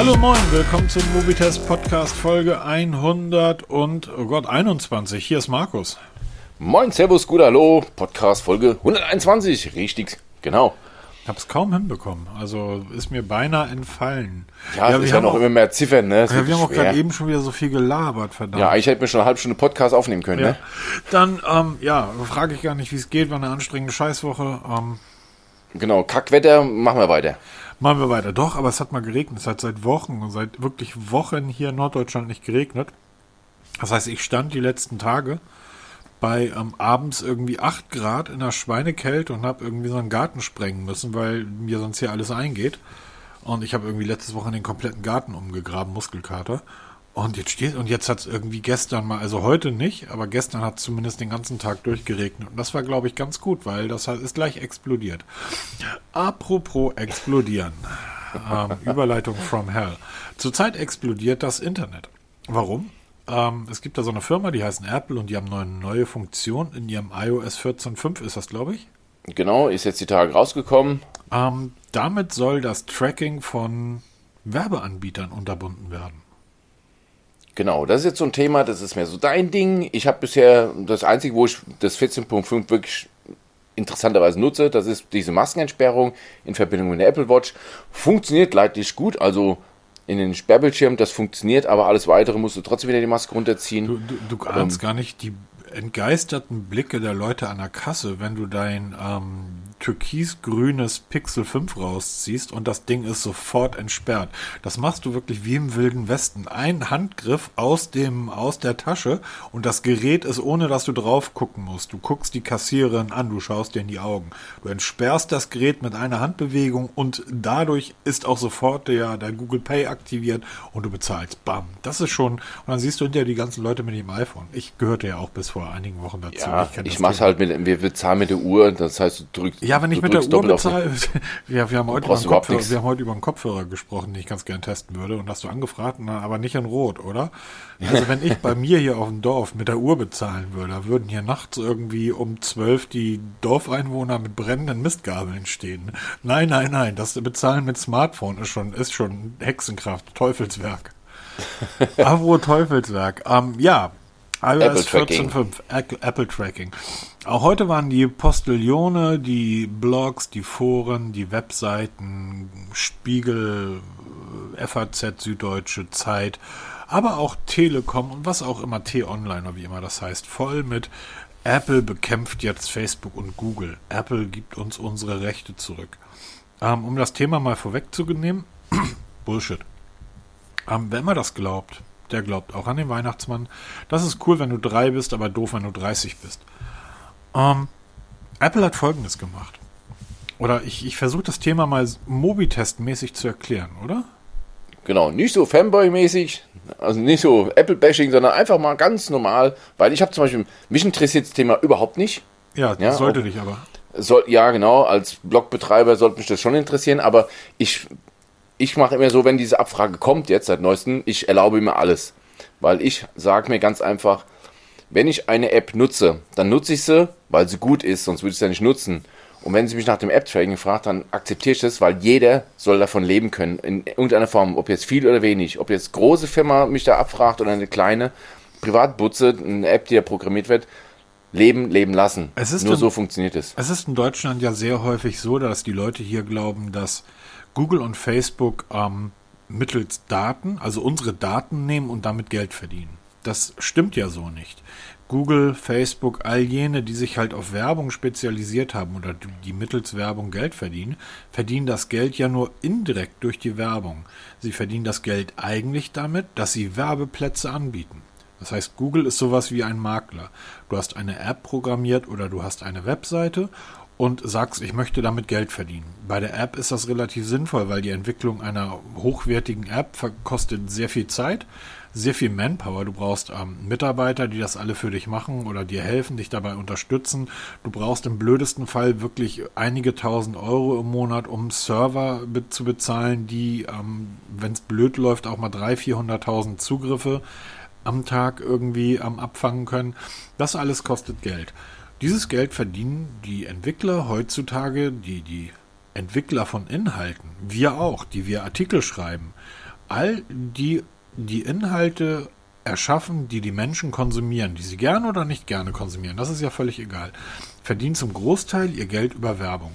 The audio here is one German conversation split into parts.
Hallo moin, willkommen zum Mobitest Podcast Folge 100 und oh Gott 21. Hier ist Markus. Moin, Servus, gut, hallo. Podcast Folge 121, richtig, genau. Ich habe es kaum hinbekommen, also ist mir beinahe entfallen. Ja, es ist ja noch auch, immer mehr Ziffern, ne? Ja, wir haben auch gerade eben schon wieder so viel gelabert, verdammt. Ja, ich hätte mir schon eine halbe Stunde Podcast aufnehmen können, Ja. ne? Dann, ähm, ja, frage ich gar nicht, wie es geht, war eine anstrengende Scheißwoche. Ähm, Genau, Kackwetter, machen wir weiter. Machen wir weiter. Doch, aber es hat mal geregnet. Es hat seit Wochen, seit wirklich Wochen hier in Norddeutschland nicht geregnet. Das heißt, ich stand die letzten Tage bei ähm, abends irgendwie 8 Grad in der Schweinekälte und habe irgendwie so einen Garten sprengen müssen, weil mir sonst hier alles eingeht. Und ich habe irgendwie letztes Woche den kompletten Garten umgegraben, Muskelkater. Und jetzt steht, und jetzt hat es irgendwie gestern mal, also heute nicht, aber gestern hat es zumindest den ganzen Tag durchgeregnet. Und das war, glaube ich, ganz gut, weil das ist gleich explodiert. Apropos explodieren. ähm, Überleitung from hell. Zurzeit explodiert das Internet. Warum? Ähm, es gibt da so eine Firma, die heißt Apple und die haben eine neue Funktion in ihrem iOS 14.5 ist das, glaube ich. Genau, ist jetzt die Tage rausgekommen. Ähm, damit soll das Tracking von Werbeanbietern unterbunden werden. Genau, das ist jetzt so ein Thema, das ist mehr so dein Ding. Ich habe bisher das Einzige, wo ich das 14.5 wirklich interessanterweise nutze, das ist diese Maskenentsperrung in Verbindung mit der Apple Watch. Funktioniert leidlich gut, also in den Sperrbildschirm, das funktioniert, aber alles weitere musst du trotzdem wieder die Maske runterziehen. Du, du, du ahnst gar nicht die entgeisterten Blicke der Leute an der Kasse, wenn du dein ähm, türkisgrünes Pixel 5 rausziehst und das Ding ist sofort entsperrt. Das machst du wirklich wie im Wilden Westen. Ein Handgriff aus dem aus der Tasche und das Gerät ist ohne dass du drauf gucken musst. Du guckst die Kassiererin an, du schaust dir in die Augen. Du entsperrst das Gerät mit einer Handbewegung und dadurch ist auch sofort der, der Google Pay aktiviert und du bezahlst. Bam. Das ist schon und dann siehst du hinterher die ganzen Leute mit dem iPhone. Ich gehörte ja auch bis vor einigen Wochen dazu. Ja, ich das mach's Thema. halt mit, wir bezahlen mit der Uhr, das heißt, du drückst. Ja, wenn ich mit der Uhr bezahle. Ja, wir haben, heute über einen Kopfhörer, wir haben heute über einen Kopfhörer gesprochen, den ich ganz gern testen würde. Und hast du angefragt, na, aber nicht in Rot, oder? Also wenn ich bei mir hier auf dem Dorf mit der Uhr bezahlen würde, da würden hier nachts irgendwie um zwölf die Dorfeinwohner mit brennenden Mistgabeln stehen. Nein, nein, nein, das Bezahlen mit Smartphone ist schon, ist schon Hexenkraft, Teufelswerk. Avo Teufelswerk. Ähm, ja, iOS Apple Tracking. 14.5, Apple, Tracking. Auch heute waren die Postillone, die Blogs, die Foren, die Webseiten, Spiegel, äh, FAZ, Süddeutsche Zeit, aber auch Telekom und was auch immer, T-Online oder wie immer das heißt, voll mit Apple bekämpft jetzt Facebook und Google. Apple gibt uns unsere Rechte zurück. Ähm, um das Thema mal vorwegzunehmen, Bullshit. Ähm, wer immer das glaubt, der glaubt auch an den Weihnachtsmann. Das ist cool, wenn du drei bist, aber doof, wenn du 30 bist. Ähm, Apple hat folgendes gemacht. Oder ich, ich versuche das Thema mal Mobitest-mäßig zu erklären, oder? Genau, nicht so Fanboy-mäßig, also nicht so Apple-Bashing, sondern einfach mal ganz normal, weil ich habe zum Beispiel, mich interessiert das Thema überhaupt nicht. Ja, Ja, sollte auch- dich aber. Soll, ja, genau, als Blogbetreiber sollte mich das schon interessieren, aber ich, ich mache immer so, wenn diese Abfrage kommt jetzt seit neuestem, ich erlaube immer alles. Weil ich sage mir ganz einfach, wenn ich eine App nutze, dann nutze ich sie, weil sie gut ist, sonst würde ich sie ja nicht nutzen. Und wenn sie mich nach dem App-Tracking fragt, dann akzeptiere ich das, weil jeder soll davon leben können, in irgendeiner Form, ob jetzt viel oder wenig. Ob jetzt große Firma mich da abfragt oder eine kleine Privatbutze, eine App, die ja programmiert wird, leben, leben lassen. Es ist Nur dann- so funktioniert es. Es ist in Deutschland ja sehr häufig so, dass die Leute hier glauben, dass Google und Facebook ähm, mittels Daten, also unsere Daten nehmen und damit Geld verdienen. Das stimmt ja so nicht. Google, Facebook, all jene, die sich halt auf Werbung spezialisiert haben oder die mittels Werbung Geld verdienen, verdienen das Geld ja nur indirekt durch die Werbung. Sie verdienen das Geld eigentlich damit, dass sie Werbeplätze anbieten. Das heißt, Google ist sowas wie ein Makler. Du hast eine App programmiert oder du hast eine Webseite und sagst, ich möchte damit Geld verdienen. Bei der App ist das relativ sinnvoll, weil die Entwicklung einer hochwertigen App kostet sehr viel Zeit, sehr viel Manpower. Du brauchst ähm, Mitarbeiter, die das alle für dich machen oder dir helfen, dich dabei unterstützen. Du brauchst im blödesten Fall wirklich einige tausend Euro im Monat, um Server zu bezahlen, die, ähm, wenn es blöd läuft, auch mal 300.000, 400.000 Zugriffe am Tag irgendwie am abfangen können. Das alles kostet Geld. Dieses Geld verdienen die Entwickler heutzutage, die, die Entwickler von Inhalten, wir auch, die wir Artikel schreiben, all die, die Inhalte erschaffen, die die Menschen konsumieren, die sie gerne oder nicht gerne konsumieren, das ist ja völlig egal, verdienen zum Großteil ihr Geld über Werbung.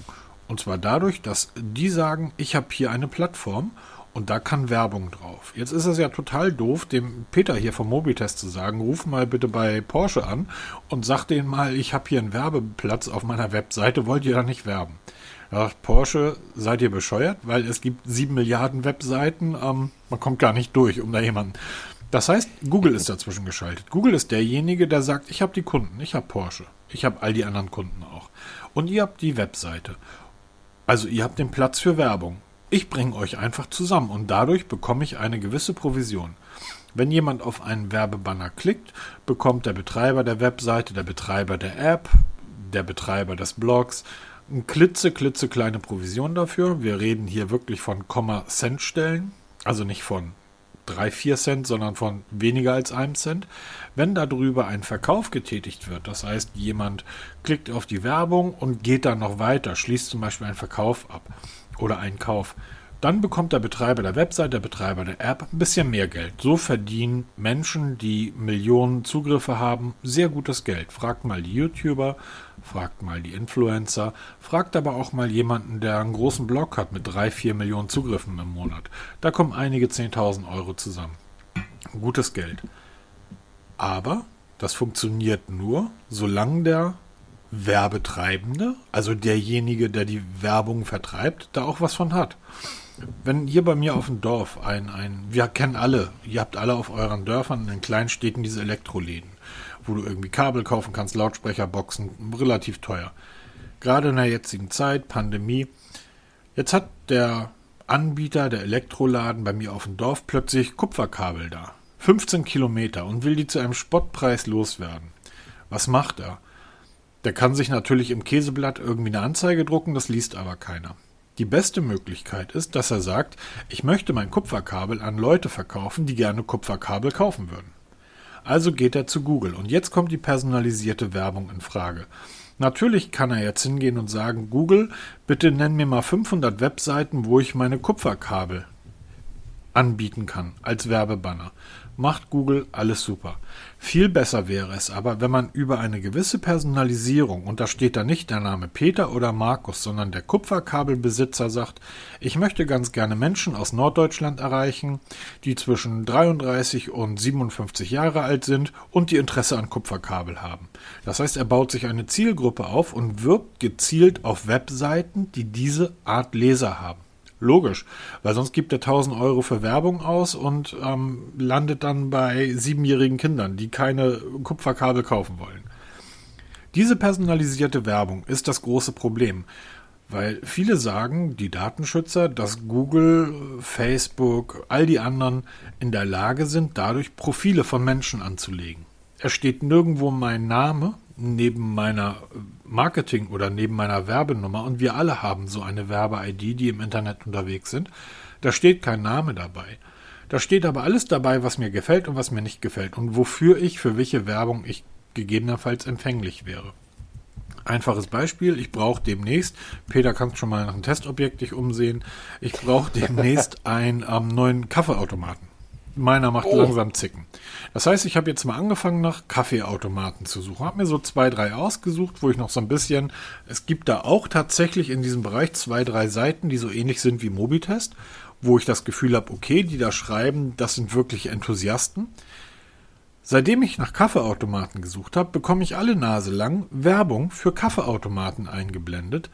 Und zwar dadurch, dass die sagen, ich habe hier eine Plattform und da kann Werbung drauf. Jetzt ist es ja total doof, dem Peter hier vom Mobitest zu sagen, ruf mal bitte bei Porsche an und sag denen mal, ich habe hier einen Werbeplatz auf meiner Webseite, wollt ihr da nicht werben? Da sagt Porsche, seid ihr bescheuert? Weil es gibt sieben Milliarden Webseiten, ähm, man kommt gar nicht durch, um da jemanden das heißt, Google ist dazwischen geschaltet. Google ist derjenige, der sagt, ich habe die Kunden, ich habe Porsche, ich habe all die anderen Kunden auch. Und ihr habt die Webseite. Also ihr habt den Platz für Werbung. Ich bringe euch einfach zusammen und dadurch bekomme ich eine gewisse Provision. Wenn jemand auf einen Werbebanner klickt, bekommt der Betreiber der Webseite, der Betreiber der App, der Betreiber des Blogs eine klitze, klitze kleine Provision dafür. Wir reden hier wirklich von Komma Cent Stellen, also nicht von 3, 4 Cent, sondern von weniger als einem Cent. Wenn darüber ein Verkauf getätigt wird, das heißt, jemand klickt auf die Werbung und geht dann noch weiter, schließt zum Beispiel einen Verkauf ab oder einen Kauf, dann bekommt der Betreiber der Website, der Betreiber der App ein bisschen mehr Geld. So verdienen Menschen, die Millionen Zugriffe haben, sehr gutes Geld. Fragt mal die YouTuber, fragt mal die Influencer, fragt aber auch mal jemanden, der einen großen Blog hat mit drei, vier Millionen Zugriffen im Monat. Da kommen einige 10.000 Euro zusammen. Gutes Geld. Aber das funktioniert nur, solange der Werbetreibende, also derjenige, der die Werbung vertreibt, da auch was von hat. Wenn hier bei mir auf dem Dorf ein, ein, wir kennen alle, ihr habt alle auf euren Dörfern in den kleinen Städten diese Elektroläden wo du irgendwie Kabel kaufen kannst, Lautsprecherboxen, relativ teuer. Gerade in der jetzigen Zeit, Pandemie. Jetzt hat der Anbieter, der Elektroladen bei mir auf dem Dorf plötzlich Kupferkabel da. 15 Kilometer und will die zu einem Spottpreis loswerden. Was macht er? Der kann sich natürlich im Käseblatt irgendwie eine Anzeige drucken, das liest aber keiner. Die beste Möglichkeit ist, dass er sagt, ich möchte mein Kupferkabel an Leute verkaufen, die gerne Kupferkabel kaufen würden. Also geht er zu Google. Und jetzt kommt die personalisierte Werbung in Frage. Natürlich kann er jetzt hingehen und sagen, Google, bitte nenn mir mal 500 Webseiten, wo ich meine Kupferkabel anbieten kann als Werbebanner macht Google alles super. Viel besser wäre es aber, wenn man über eine gewisse Personalisierung, und da steht da nicht der Name Peter oder Markus, sondern der Kupferkabelbesitzer sagt, ich möchte ganz gerne Menschen aus Norddeutschland erreichen, die zwischen 33 und 57 Jahre alt sind und die Interesse an Kupferkabel haben. Das heißt, er baut sich eine Zielgruppe auf und wirbt gezielt auf Webseiten, die diese Art Leser haben. Logisch, weil sonst gibt er 1000 Euro für Werbung aus und ähm, landet dann bei siebenjährigen Kindern, die keine Kupferkabel kaufen wollen. Diese personalisierte Werbung ist das große Problem, weil viele sagen, die Datenschützer, dass Google, Facebook, all die anderen in der Lage sind, dadurch Profile von Menschen anzulegen. Es steht nirgendwo mein Name neben meiner Marketing oder neben meiner Werbenummer und wir alle haben so eine Werbe-ID, die im Internet unterwegs sind. Da steht kein Name dabei. Da steht aber alles dabei, was mir gefällt und was mir nicht gefällt und wofür ich, für welche Werbung ich gegebenenfalls empfänglich wäre. Einfaches Beispiel, ich brauche demnächst, Peter kannst schon mal nach einem Testobjekt dich umsehen, ich brauche demnächst einen ähm, neuen Kaffeeautomaten. Meiner macht oh. langsam Zicken. Das heißt, ich habe jetzt mal angefangen, nach Kaffeeautomaten zu suchen. Habe mir so zwei, drei ausgesucht, wo ich noch so ein bisschen. Es gibt da auch tatsächlich in diesem Bereich zwei, drei Seiten, die so ähnlich sind wie Mobitest, wo ich das Gefühl habe, okay, die da schreiben, das sind wirklich Enthusiasten. Seitdem ich nach Kaffeeautomaten gesucht habe, bekomme ich alle Nase lang Werbung für Kaffeeautomaten eingeblendet,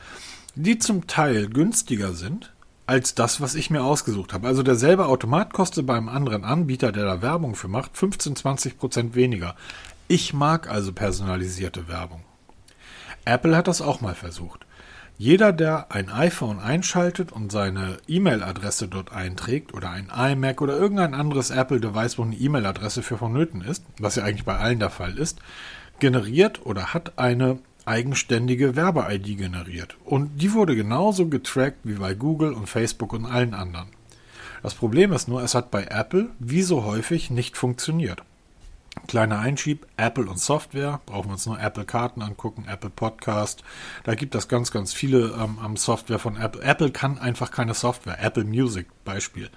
die zum Teil günstiger sind, als das, was ich mir ausgesucht habe. Also derselbe Automat kostet beim anderen Anbieter, der da Werbung für macht, 15, 20 Prozent weniger. Ich mag also personalisierte Werbung. Apple hat das auch mal versucht. Jeder, der ein iPhone einschaltet und seine E-Mail-Adresse dort einträgt oder ein iMac oder irgendein anderes Apple-Device, wo eine E-Mail-Adresse für vonnöten ist, was ja eigentlich bei allen der Fall ist, generiert oder hat eine eigenständige Werbe-ID generiert. Und die wurde genauso getrackt wie bei Google und Facebook und allen anderen. Das Problem ist nur, es hat bei Apple wie so häufig nicht funktioniert. Kleiner Einschieb, Apple und Software, brauchen wir uns nur Apple Karten angucken, Apple Podcast, da gibt es ganz, ganz viele ähm, Software von Apple. Apple kann einfach keine Software, Apple Music Beispiel,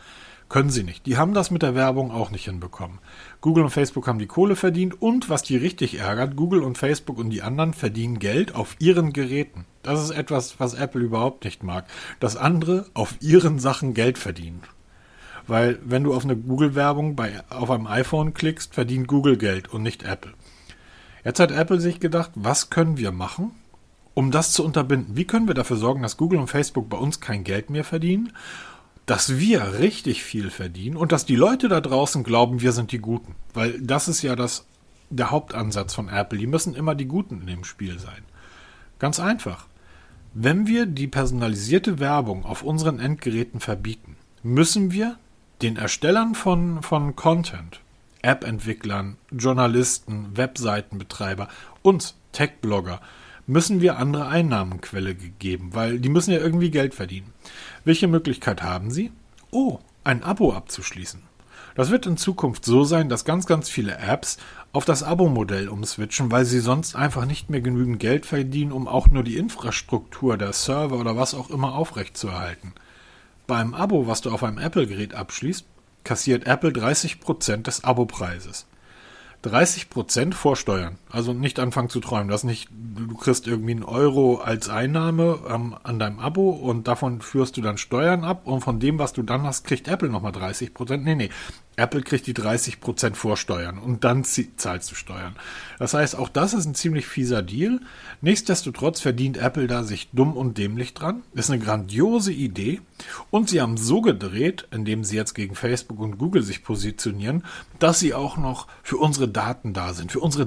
Können sie nicht. Die haben das mit der Werbung auch nicht hinbekommen. Google und Facebook haben die Kohle verdient und was die richtig ärgert, Google und Facebook und die anderen verdienen Geld auf ihren Geräten. Das ist etwas, was Apple überhaupt nicht mag. Dass andere auf ihren Sachen Geld verdienen. Weil wenn du auf eine Google-Werbung auf einem iPhone klickst, verdient Google Geld und nicht Apple. Jetzt hat Apple sich gedacht, was können wir machen, um das zu unterbinden? Wie können wir dafür sorgen, dass Google und Facebook bei uns kein Geld mehr verdienen? Dass wir richtig viel verdienen und dass die Leute da draußen glauben, wir sind die Guten. Weil das ist ja das, der Hauptansatz von Apple. Die müssen immer die Guten in dem Spiel sein. Ganz einfach. Wenn wir die personalisierte Werbung auf unseren Endgeräten verbieten, müssen wir den Erstellern von, von Content, App-Entwicklern, Journalisten, Webseitenbetreiber, uns, Tech-Blogger, müssen wir andere Einnahmenquelle geben, weil die müssen ja irgendwie Geld verdienen. Welche Möglichkeit haben sie? Oh, ein Abo abzuschließen. Das wird in Zukunft so sein, dass ganz, ganz viele Apps auf das Abo-Modell umswitchen, weil sie sonst einfach nicht mehr genügend Geld verdienen, um auch nur die Infrastruktur der Server oder was auch immer aufrechtzuerhalten. Beim Abo, was du auf einem Apple-Gerät abschließt, kassiert Apple 30% des Abopreises. 30% Vorsteuern. Also nicht anfangen zu träumen. Das nicht, du kriegst irgendwie einen Euro als Einnahme ähm, an deinem Abo und davon führst du dann Steuern ab und von dem, was du dann hast, kriegt Apple nochmal 30%. Nee, nee. Apple kriegt die 30% Vorsteuern und dann zahlst du Steuern. Das heißt, auch das ist ein ziemlich fieser Deal. Nichtsdestotrotz verdient Apple da sich dumm und dämlich dran. Ist eine grandiose Idee. Und sie haben so gedreht, indem sie jetzt gegen Facebook und Google sich positionieren, dass sie auch noch für unsere Daten da sind, für unsere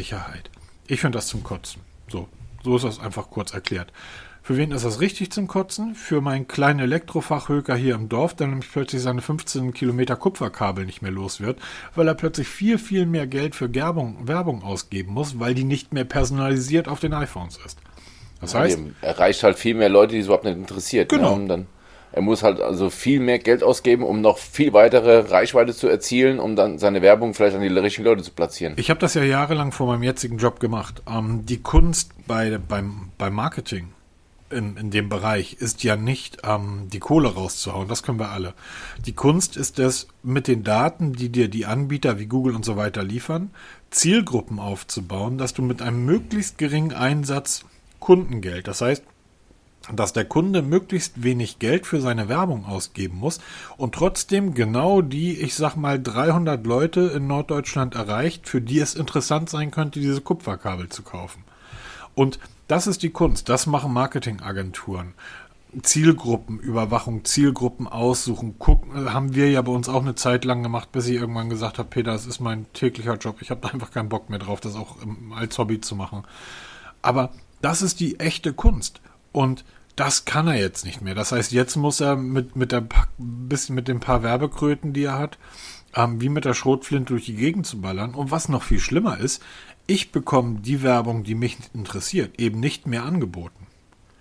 Datensicherheit. Ich finde das zum Kotzen. So, so ist das einfach kurz erklärt. Für wen ist das richtig zum Kotzen? Für meinen kleinen Elektrofachhöker hier im Dorf, der nämlich plötzlich seine 15 Kilometer Kupferkabel nicht mehr los wird, weil er plötzlich viel, viel mehr Geld für Werbung, Werbung ausgeben muss, weil die nicht mehr personalisiert auf den iPhones ist. Das heißt, er erreicht halt viel mehr Leute, die es überhaupt nicht interessiert. Ne? Genau. Ne? Er muss halt also viel mehr Geld ausgeben, um noch viel weitere Reichweite zu erzielen, um dann seine Werbung vielleicht an die richtigen Leute zu platzieren. Ich habe das ja jahrelang vor meinem jetzigen Job gemacht. Ähm, die Kunst bei, beim, beim Marketing in, in dem Bereich ist ja nicht ähm, die Kohle rauszuhauen, das können wir alle. Die Kunst ist es, mit den Daten, die dir die Anbieter wie Google und so weiter liefern, Zielgruppen aufzubauen, dass du mit einem möglichst geringen Einsatz Kundengeld, das heißt, dass der Kunde möglichst wenig Geld für seine Werbung ausgeben muss und trotzdem genau die, ich sag mal, 300 Leute in Norddeutschland erreicht, für die es interessant sein könnte, diese Kupferkabel zu kaufen. Und das ist die Kunst. Das machen Marketingagenturen. Zielgruppenüberwachung, Zielgruppen aussuchen, gucken, haben wir ja bei uns auch eine Zeit lang gemacht, bis ich irgendwann gesagt habe, Peter, das ist mein täglicher Job, ich habe da einfach keinen Bock mehr drauf, das auch als Hobby zu machen. Aber das ist die echte Kunst und das kann er jetzt nicht mehr. Das heißt, jetzt muss er mit, mit, der, bisschen mit den paar Werbekröten, die er hat, ähm, wie mit der Schrotflinte durch die Gegend zu ballern. Und was noch viel schlimmer ist, ich bekomme die Werbung, die mich interessiert, eben nicht mehr angeboten.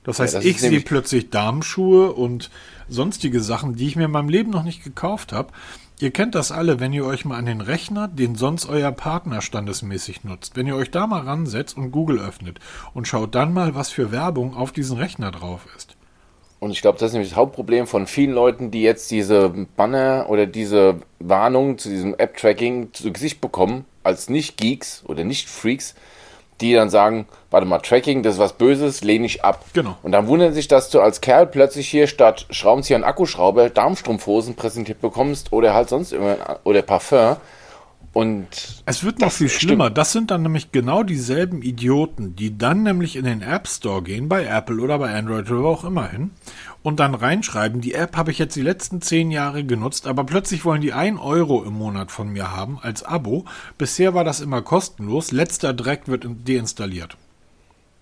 Das heißt, ja, das ich sehe plötzlich Damenschuhe und sonstige Sachen, die ich mir in meinem Leben noch nicht gekauft habe. Ihr kennt das alle, wenn ihr euch mal an den Rechner, den sonst euer Partner standesmäßig nutzt, wenn ihr euch da mal ransetzt und Google öffnet und schaut dann mal, was für Werbung auf diesem Rechner drauf ist. Und ich glaube, das ist nämlich das Hauptproblem von vielen Leuten, die jetzt diese Banner oder diese Warnung zu diesem App-Tracking zu Gesicht bekommen, als Nicht-Geeks oder Nicht-Freaks, die dann sagen, warte mal, Tracking, das ist was Böses, lehne ich ab. Genau. Und dann wundern sich, dass du als Kerl plötzlich hier statt Schraubenzieher und Akkuschrauber Darmstrumpfhosen präsentiert bekommst oder halt sonst immer, oder Parfum. Und es wird noch viel schlimmer. Stimmt. Das sind dann nämlich genau dieselben Idioten, die dann nämlich in den App Store gehen, bei Apple oder bei Android oder wo auch immer hin, und dann reinschreiben, die App habe ich jetzt die letzten zehn Jahre genutzt, aber plötzlich wollen die ein Euro im Monat von mir haben als Abo. Bisher war das immer kostenlos. Letzter Dreck wird deinstalliert.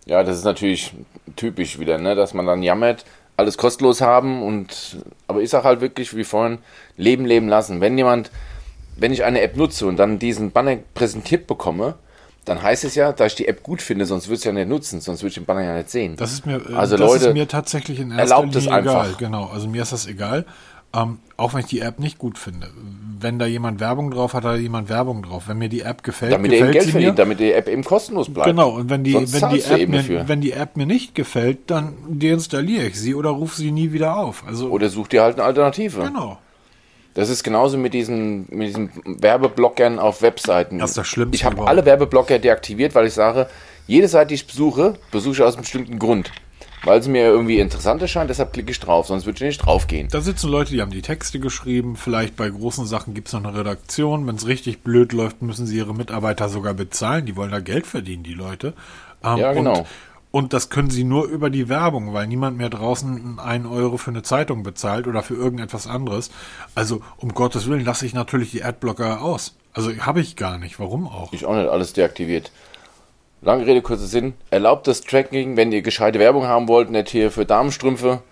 Ja, das ist natürlich typisch wieder, ne? dass man dann jammert, alles kostenlos haben und aber ich sage halt wirklich, wie vorhin, leben, leben lassen. Wenn jemand wenn ich eine App nutze und dann diesen Banner präsentiert bekomme, dann heißt es ja, da ich die App gut finde, sonst würde ich es ja nicht nutzen, sonst würde ich den Banner ja nicht sehen. Das ist mir, äh, also das Leute, ist mir tatsächlich in erster erlaubt Linie egal. Einfach. Genau, also mir ist das egal, ähm, auch wenn ich die App nicht gut finde. Wenn da jemand Werbung drauf hat, hat da jemand Werbung drauf. Wenn mir die App gefällt, damit gefällt Geld verdient, damit die App eben kostenlos bleibt. Genau, und wenn die, wenn die, App mir, wenn die App mir nicht gefällt, dann deinstalliere ich sie oder rufe sie nie wieder auf. Also, oder such dir halt eine Alternative. Genau. Das ist genauso mit diesen, mit diesen Werbeblockern auf Webseiten. Das ist das Schlimmste Ich habe alle Werbeblocker deaktiviert, weil ich sage, jede Seite, die ich besuche, besuche ich aus einem bestimmten Grund. Weil sie mir irgendwie interessant erscheint, deshalb klicke ich drauf, sonst würde ich nicht draufgehen. Da sitzen Leute, die haben die Texte geschrieben. Vielleicht bei großen Sachen gibt es noch eine Redaktion. Wenn es richtig blöd läuft, müssen sie ihre Mitarbeiter sogar bezahlen. Die wollen da Geld verdienen, die Leute. Ähm, Ja, genau. Und, und das können sie nur über die Werbung, weil niemand mehr draußen einen Euro für eine Zeitung bezahlt oder für irgendetwas anderes. Also um Gottes Willen lasse ich natürlich die Adblocker aus. Also habe ich gar nicht. Warum auch? Ich auch nicht alles deaktiviert. Lange Rede, kurzer Sinn. Erlaubt das Tracking, wenn ihr gescheite Werbung haben wollt, nicht hier für Damenstrümpfe.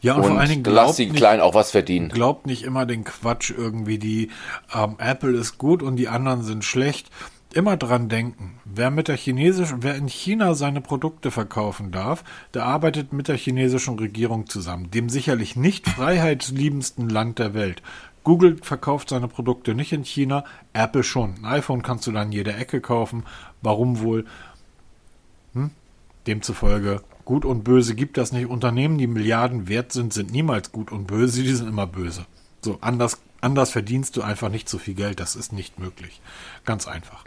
Ja, und, Und, vor allen Dingen glaubt die Kleinen auch was verdienen. glaubt nicht immer den Quatsch irgendwie, die ähm, Apple ist gut und die anderen sind schlecht. Immer dran denken, wer mit der chinesischen, wer in China seine Produkte verkaufen darf, der arbeitet mit der chinesischen Regierung zusammen, dem sicherlich nicht freiheitsliebendsten Land der Welt. Google verkauft seine Produkte nicht in China, Apple schon. Ein iPhone kannst du dann jeder Ecke kaufen. Warum wohl? Hm? Demzufolge, gut und böse gibt das nicht. Unternehmen, die Milliarden wert sind, sind niemals gut und böse, die sind immer böse. So, anders, anders verdienst du einfach nicht so viel Geld, das ist nicht möglich. Ganz einfach.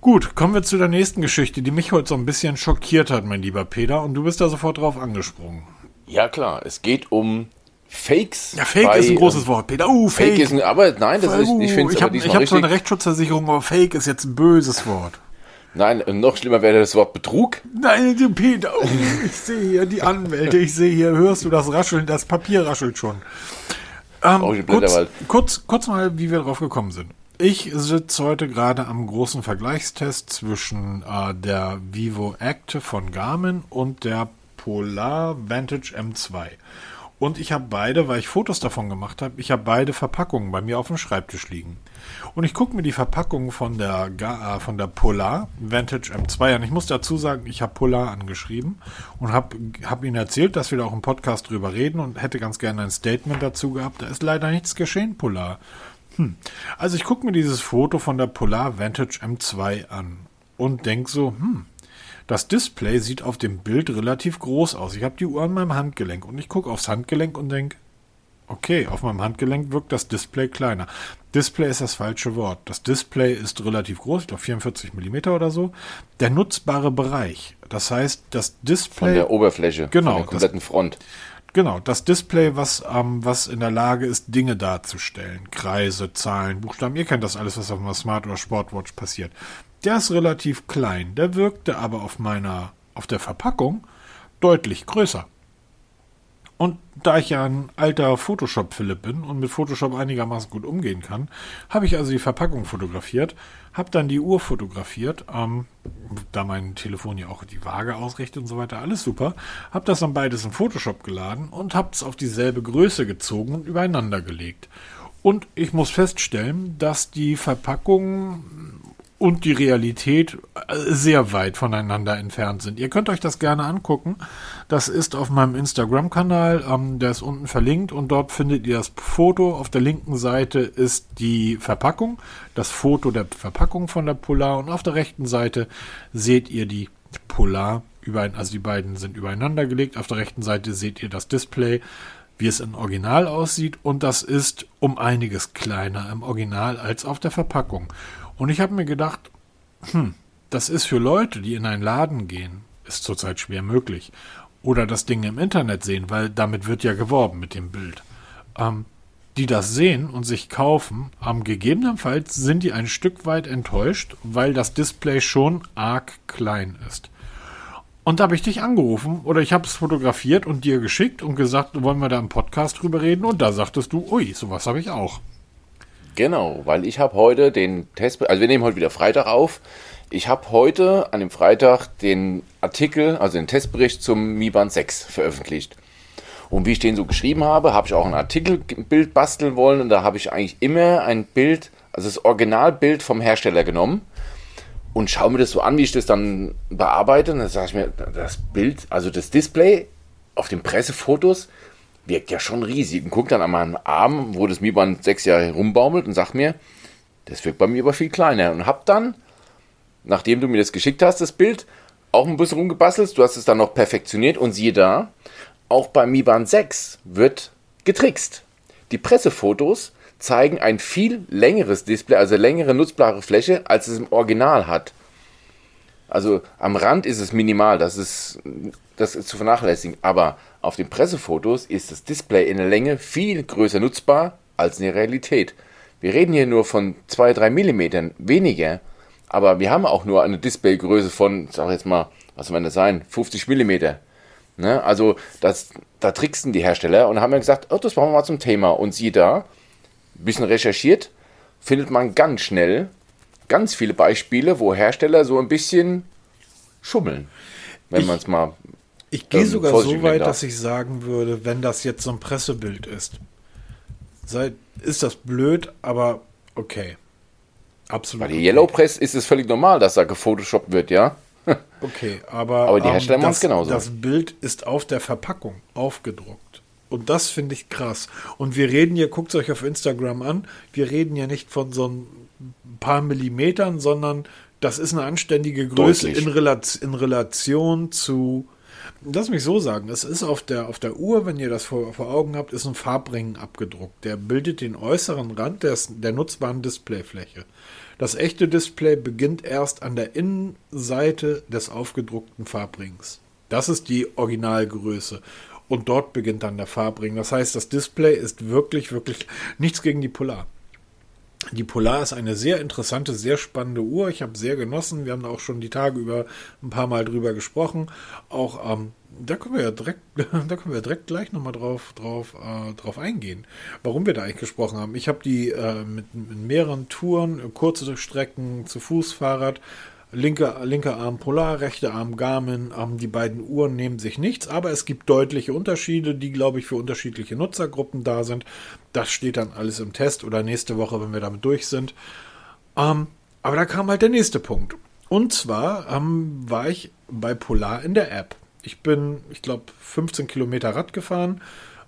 Gut, kommen wir zu der nächsten Geschichte, die mich heute so ein bisschen schockiert hat, mein lieber Peter, und du bist da sofort drauf angesprungen. Ja, klar. Es geht um Fakes. Ja, Fake bei, ist ein großes ähm, Wort, Peter. Uh, Fake. Fake ist ein, aber nein, das ist, ich finde es ich habe hab so eine. Rechtsschutzversicherung, aber Fake ist jetzt ein böses Wort. Nein, noch schlimmer wäre das Wort Betrug. Nein, Peter, oh, ich sehe hier die Anwälte, ich sehe hier, hörst du das Rascheln, das Papier raschelt schon. Ähm, kurz, kurz, kurz mal, wie wir drauf gekommen sind. Ich sitze heute gerade am großen Vergleichstest zwischen äh, der Vivo Active von Garmin und der Polar Vantage M2. Und ich habe beide, weil ich Fotos davon gemacht habe, ich habe beide Verpackungen bei mir auf dem Schreibtisch liegen. Und ich gucke mir die Verpackung von der, äh, von der Polar Vantage M2 an. Ich muss dazu sagen, ich habe Polar angeschrieben und habe hab ihnen erzählt, dass wir da auch im Podcast drüber reden und hätte ganz gerne ein Statement dazu gehabt. Da ist leider nichts geschehen, Polar. Hm. Also ich gucke mir dieses Foto von der Polar Vantage M2 an und denke so, hm, das Display sieht auf dem Bild relativ groß aus. Ich habe die Uhr an meinem Handgelenk und ich gucke aufs Handgelenk und denke, okay, auf meinem Handgelenk wirkt das Display kleiner. Display ist das falsche Wort. Das Display ist relativ groß, ich glaube 44 mm oder so. Der nutzbare Bereich, das heißt, das Von Display der Oberfläche. Genau, Von der kompletten Front. Genau, das Display, was, ähm, was in der Lage ist, Dinge darzustellen. Kreise, Zahlen, Buchstaben. Ihr kennt das alles, was auf einer Smart- oder Sportwatch passiert. Der ist relativ klein. Der wirkte aber auf meiner, auf der Verpackung deutlich größer. Und da ich ja ein alter Photoshop-Philipp bin und mit Photoshop einigermaßen gut umgehen kann, habe ich also die Verpackung fotografiert, habe dann die Uhr fotografiert, ähm, da mein Telefon ja auch die Waage ausrichtet und so weiter, alles super, habe das dann beides in Photoshop geladen und habe es auf dieselbe Größe gezogen und übereinander gelegt. Und ich muss feststellen, dass die Verpackung und die Realität äh, sehr weit voneinander entfernt sind. Ihr könnt euch das gerne angucken. Das ist auf meinem Instagram-Kanal, ähm, der ist unten verlinkt und dort findet ihr das Foto. Auf der linken Seite ist die Verpackung, das Foto der Verpackung von der Polar und auf der rechten Seite seht ihr die Polar, überein, also die beiden sind übereinander gelegt. Auf der rechten Seite seht ihr das Display, wie es im Original aussieht und das ist um einiges kleiner im Original als auf der Verpackung. Und ich habe mir gedacht, hm, das ist für Leute, die in einen Laden gehen, ist zurzeit schwer möglich. Oder das Ding im Internet sehen, weil damit wird ja geworben mit dem Bild. Ähm, die das sehen und sich kaufen, ähm, gegebenenfalls sind die ein Stück weit enttäuscht, weil das Display schon arg klein ist. Und da habe ich dich angerufen oder ich habe es fotografiert und dir geschickt und gesagt, wollen wir da im Podcast drüber reden? Und da sagtest du, ui, sowas habe ich auch. Genau, weil ich habe heute den Test, also wir nehmen heute wieder Freitag auf. Ich habe heute an dem Freitag den Artikel, also den Testbericht zum Mi Band 6 veröffentlicht. Und wie ich den so geschrieben habe, habe ich auch ein Artikelbild basteln wollen und da habe ich eigentlich immer ein Bild, also das Originalbild vom Hersteller genommen und schaue mir das so an, wie ich das dann bearbeite. Und dann sage ich mir, das Bild, also das Display auf den Pressefotos wirkt ja schon riesig. Und gucke dann an meinem Arm, wo das Mi Band 6 Jahre herumbaumelt und sag mir, das wirkt bei mir aber viel kleiner. Und hab dann, nachdem du mir das geschickt hast, das Bild, auch ein bisschen rumgebastelt. Du hast es dann noch perfektioniert und siehe da, auch beim Mi Band 6 wird getrickst. Die Pressefotos zeigen ein viel längeres Display, also längere nutzbare Fläche, als es im Original hat. Also am Rand ist es minimal, das ist, das ist zu vernachlässigen. Aber auf den Pressefotos ist das Display in der Länge viel größer nutzbar als in der Realität. Wir reden hier nur von 2-3 mm weniger, aber wir haben auch nur eine Displaygröße von, sag jetzt mal, was soll das sein, 50 mm. Ne? Also das, da tricksten die Hersteller und haben mir gesagt, oh, das machen wir mal zum Thema. Und sie da, ein bisschen recherchiert, findet man ganz schnell ganz viele Beispiele, wo Hersteller so ein bisschen schummeln, wenn man es mal. Ich gehe ähm, sogar so weit, dass ich sagen würde, wenn das jetzt so ein Pressebild ist, sei, ist das blöd, aber okay. Absolut. Bei der okay. Yellow Press ist es völlig normal, dass da gefotoshoppt wird, ja? okay, aber, aber die Hersteller ähm, machen es genauso. Das Bild ist auf der Verpackung aufgedruckt. Und das finde ich krass. Und wir reden hier, guckt es euch auf Instagram an, wir reden ja nicht von so ein paar Millimetern, sondern das ist eine anständige Größe in, Relation, in Relation zu lass mich so sagen, es ist auf der, auf der Uhr, wenn ihr das vor, vor Augen habt, ist ein Farbring abgedruckt. Der bildet den äußeren Rand des, der nutzbaren Displayfläche. Das echte Display beginnt erst an der Innenseite des aufgedruckten Farbrings. Das ist die Originalgröße. Und dort beginnt dann der Farbring. Das heißt, das Display ist wirklich, wirklich nichts gegen die Polar. Die Polar ist eine sehr interessante, sehr spannende Uhr. Ich habe sehr genossen. Wir haben da auch schon die Tage über ein paar Mal drüber gesprochen. Auch ähm, da können wir ja direkt, da können wir direkt gleich nochmal drauf, drauf, äh, drauf eingehen, warum wir da eigentlich gesprochen haben. Ich habe die äh, mit, mit, mehreren Touren, kurze Strecken zu Fuß, Fahrrad, linker, linker Arm Polar, rechter Arm Garmin. Ähm, die beiden Uhren nehmen sich nichts, aber es gibt deutliche Unterschiede, die, glaube ich, für unterschiedliche Nutzergruppen da sind. Das steht dann alles im Test oder nächste Woche, wenn wir damit durch sind. Ähm, aber da kam halt der nächste Punkt. Und zwar ähm, war ich bei Polar in der App. Ich bin, ich glaube, 15 Kilometer Rad gefahren.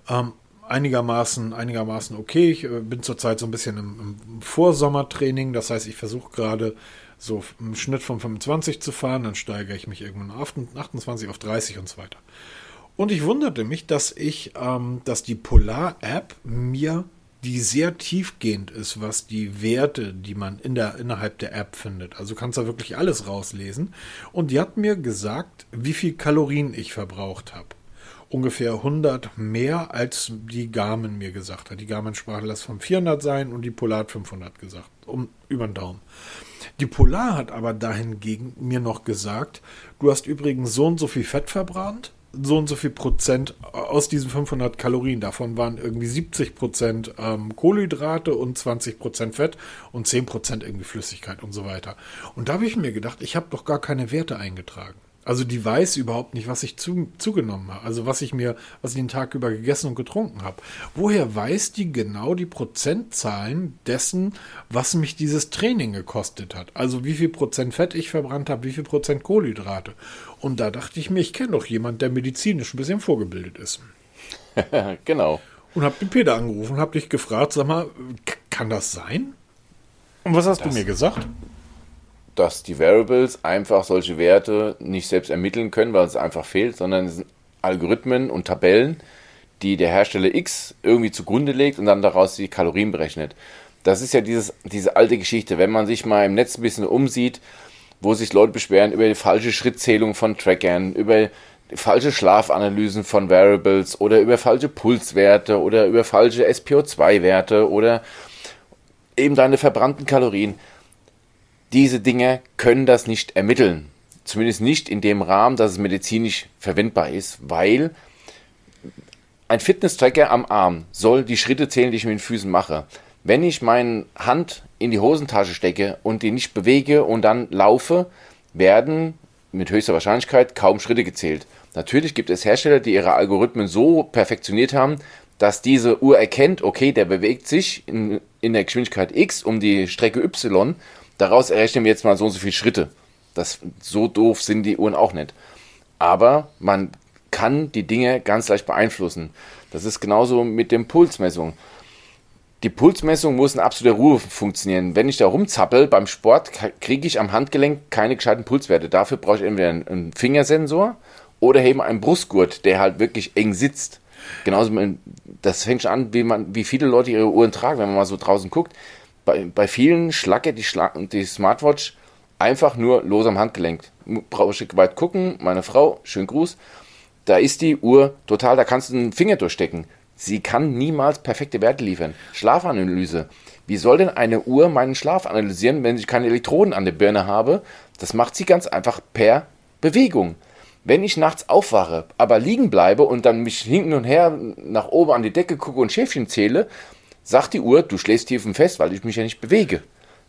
Ähm, einigermaßen, einigermaßen okay. Ich äh, bin zurzeit so ein bisschen im, im Vorsommertraining. Das heißt, ich versuche gerade so im Schnitt von 25 zu fahren. Dann steigere ich mich irgendwann auf 28 auf 30 und so weiter. Und ich wunderte mich, dass ich, ähm, dass die Polar-App mir, die sehr tiefgehend ist, was die Werte, die man in der, innerhalb der App findet. Also kannst da wirklich alles rauslesen. Und die hat mir gesagt, wie viel Kalorien ich verbraucht habe. Ungefähr 100 mehr, als die Garmin mir gesagt hat. Die Garmin sprach, lass von 400 sein und die Polar hat 500 gesagt. Um, über den Daumen. Die Polar hat aber dahingegen mir noch gesagt, du hast übrigens so und so viel Fett verbrannt so und so viel Prozent aus diesen 500 Kalorien. Davon waren irgendwie 70 Prozent ähm, Kohlenhydrate und 20 Prozent Fett und 10 Prozent irgendwie Flüssigkeit und so weiter. Und da habe ich mir gedacht, ich habe doch gar keine Werte eingetragen. Also die weiß überhaupt nicht, was ich zu, zugenommen habe. Also was ich mir, was ich den Tag über gegessen und getrunken habe. Woher weiß die genau die Prozentzahlen dessen, was mich dieses Training gekostet hat? Also wie viel Prozent Fett ich verbrannt habe, wie viel Prozent Kohlenhydrate. Und da dachte ich mir, ich kenne doch jemand, der medizinisch ein bisschen vorgebildet ist. genau. Und habe den Peter angerufen und habe dich gefragt, sag mal, kann das sein? Und was hast das, du mir gesagt? Dass die Variables einfach solche Werte nicht selbst ermitteln können, weil es einfach fehlt, sondern es sind Algorithmen und Tabellen, die der Hersteller X irgendwie zugrunde legt und dann daraus die Kalorien berechnet. Das ist ja dieses, diese alte Geschichte. Wenn man sich mal im Netz ein bisschen umsieht, wo sich Leute beschweren über die falsche Schrittzählung von Trackern, über falsche Schlafanalysen von Variables oder über falsche Pulswerte oder über falsche SPO2-Werte oder eben deine verbrannten Kalorien diese Dinge können das nicht ermitteln. Zumindest nicht in dem Rahmen, dass es medizinisch verwendbar ist, weil ein Fitness-Tracker am Arm soll die Schritte zählen, die ich mit den Füßen mache. Wenn ich meine Hand in die Hosentasche stecke und die nicht bewege und dann laufe, werden mit höchster Wahrscheinlichkeit kaum Schritte gezählt. Natürlich gibt es Hersteller, die ihre Algorithmen so perfektioniert haben, dass diese Uhr erkennt, okay, der bewegt sich in, in der Geschwindigkeit X um die Strecke Y Daraus errechnen wir jetzt mal so und so viele Schritte. Das, so doof sind die Uhren auch nicht. Aber man kann die Dinge ganz leicht beeinflussen. Das ist genauso mit dem Pulsmessung. Die Pulsmessung muss in absoluter Ruhe funktionieren. Wenn ich da rumzappel beim Sport, kriege ich am Handgelenk keine gescheiten Pulswerte. Dafür brauche ich entweder einen Fingersensor oder eben einen Brustgurt, der halt wirklich eng sitzt. Genauso, das fängt schon an, wie, man, wie viele Leute ihre Uhren tragen, wenn man mal so draußen guckt. Bei, bei vielen schlackert die, Schla die Smartwatch einfach nur los am Handgelenk. Brauche ich weit gucken, meine Frau, schönen Gruß, da ist die Uhr total, da kannst du einen Finger durchstecken. Sie kann niemals perfekte Werte liefern. Schlafanalyse. Wie soll denn eine Uhr meinen Schlaf analysieren, wenn ich keine Elektroden an der Birne habe? Das macht sie ganz einfach per Bewegung. Wenn ich nachts aufwache, aber liegen bleibe und dann mich hinten und her nach oben an die Decke gucke und Schäfchen zähle, sagt die Uhr, du schläfst tief und fest, weil ich mich ja nicht bewege.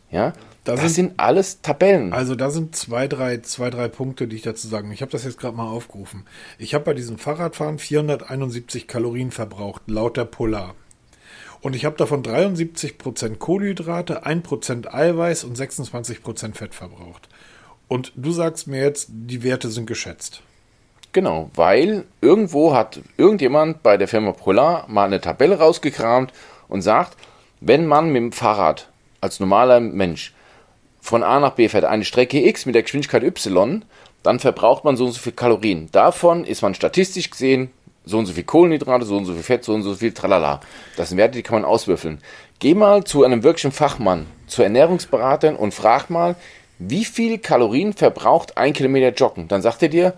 Ja, Da das sind- sind alles Tabellen. Also da sind zwei, drei, zwei, drei Punkte, die ich dazu sagen. Ich habe das jetzt gerade mal aufgerufen. Ich habe bei diesem Fahrradfahren 471 Kalorien verbraucht, laut der Polar. Und ich habe davon 73% Kohlenhydrate, 1% Eiweiß und 26% Fett verbraucht. Und du sagst mir jetzt, die Werte sind geschätzt. Genau, weil irgendwo hat irgendjemand bei der Firma Polar mal eine Tabelle rausgekramt und sagt, wenn man mit dem Fahrrad als normaler Mensch von A nach B fährt, eine Strecke X mit der Geschwindigkeit Y, dann verbraucht man so und so viel Kalorien. Davon ist man statistisch gesehen so und so viel Kohlenhydrate, so und so viel Fett, so und so viel Tralala. Das sind Werte, die kann man auswürfeln. Geh mal zu einem wirklichen Fachmann, zu Ernährungsberatern und frag mal, wie viel Kalorien verbraucht ein Kilometer Joggen. Dann sagt er dir,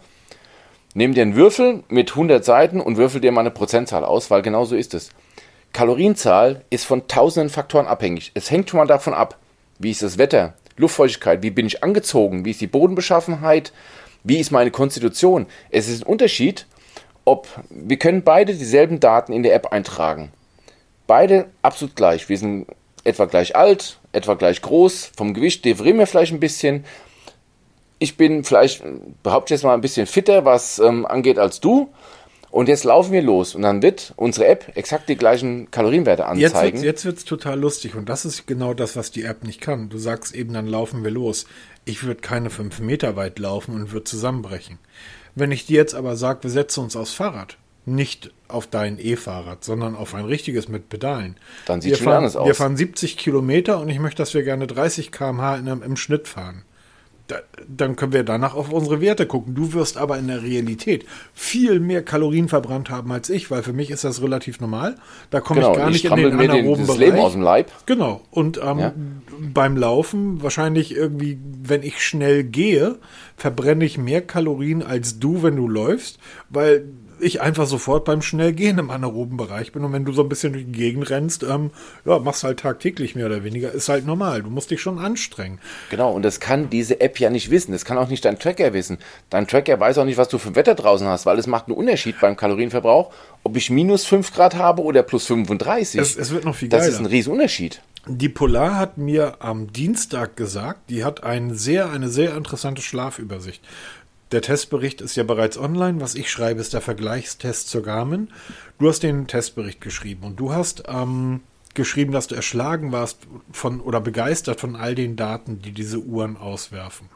Nimm dir einen Würfel mit 100 Seiten und würfel dir mal eine Prozentzahl aus, weil genau so ist es. Kalorienzahl ist von tausenden Faktoren abhängig. Es hängt schon mal davon ab, wie ist das Wetter, Luftfeuchtigkeit, wie bin ich angezogen, wie ist die Bodenbeschaffenheit, wie ist meine Konstitution. Es ist ein Unterschied, ob wir können beide dieselben Daten in der App eintragen. Beide absolut gleich. Wir sind etwa gleich alt, etwa gleich groß, vom Gewicht differieren wir vielleicht ein bisschen, ich bin vielleicht, behaupte ich jetzt mal, ein bisschen fitter, was ähm, angeht als du. Und jetzt laufen wir los. Und dann wird unsere App exakt die gleichen Kalorienwerte anzeigen. jetzt wird's total lustig und das ist genau das, was die App nicht kann. Du sagst eben, dann laufen wir los. Ich würde keine fünf Meter weit laufen und würde zusammenbrechen. Wenn ich dir jetzt aber sage, wir setzen uns aufs Fahrrad, nicht auf dein E-Fahrrad, sondern auf ein richtiges mit Pedalen. Dann sieht fahren, anders aus. Wir fahren 70 Kilometer und ich möchte, dass wir gerne 30 km/h im Schnitt fahren. Da, dann können wir danach auf unsere Werte gucken. Du wirst aber in der Realität viel mehr Kalorien verbrannt haben als ich, weil für mich ist das relativ normal. Da komme genau, ich gar und nicht in den mir den, anaeroben das Bereich. Leben aus dem Leib. Genau. Und ähm, Ja. beim Laufen, wahrscheinlich irgendwie, wenn ich schnell gehe, verbrenne ich mehr Kalorien als du, wenn du läufst, weil ich einfach sofort beim Schnellgehen im anaeroben Bereich bin. Und wenn du so ein bisschen durch die Gegend rennst, ähm, ja, machst halt tagtäglich mehr oder weniger. Ist halt normal. Du musst dich schon anstrengen. Genau, und das kann diese App ja nicht wissen. Das kann auch nicht dein Tracker wissen. Dein Tracker weiß auch nicht, was du für Wetter draußen hast, weil es macht einen Unterschied beim Kalorienverbrauch, ob ich minus 5 Grad habe oder plus 35. Es, es wird noch viel das geiler. ist ein Riesenunterschied. Die Polar hat mir am Dienstag gesagt, die hat ein sehr, eine sehr interessante Schlafübersicht. Der Testbericht ist ja bereits online. Was ich schreibe, ist der Vergleichstest zur Garmin. Du hast den Testbericht geschrieben und du hast ähm, geschrieben, dass du erschlagen warst von oder begeistert von all den Daten, die diese Uhren auswerfen.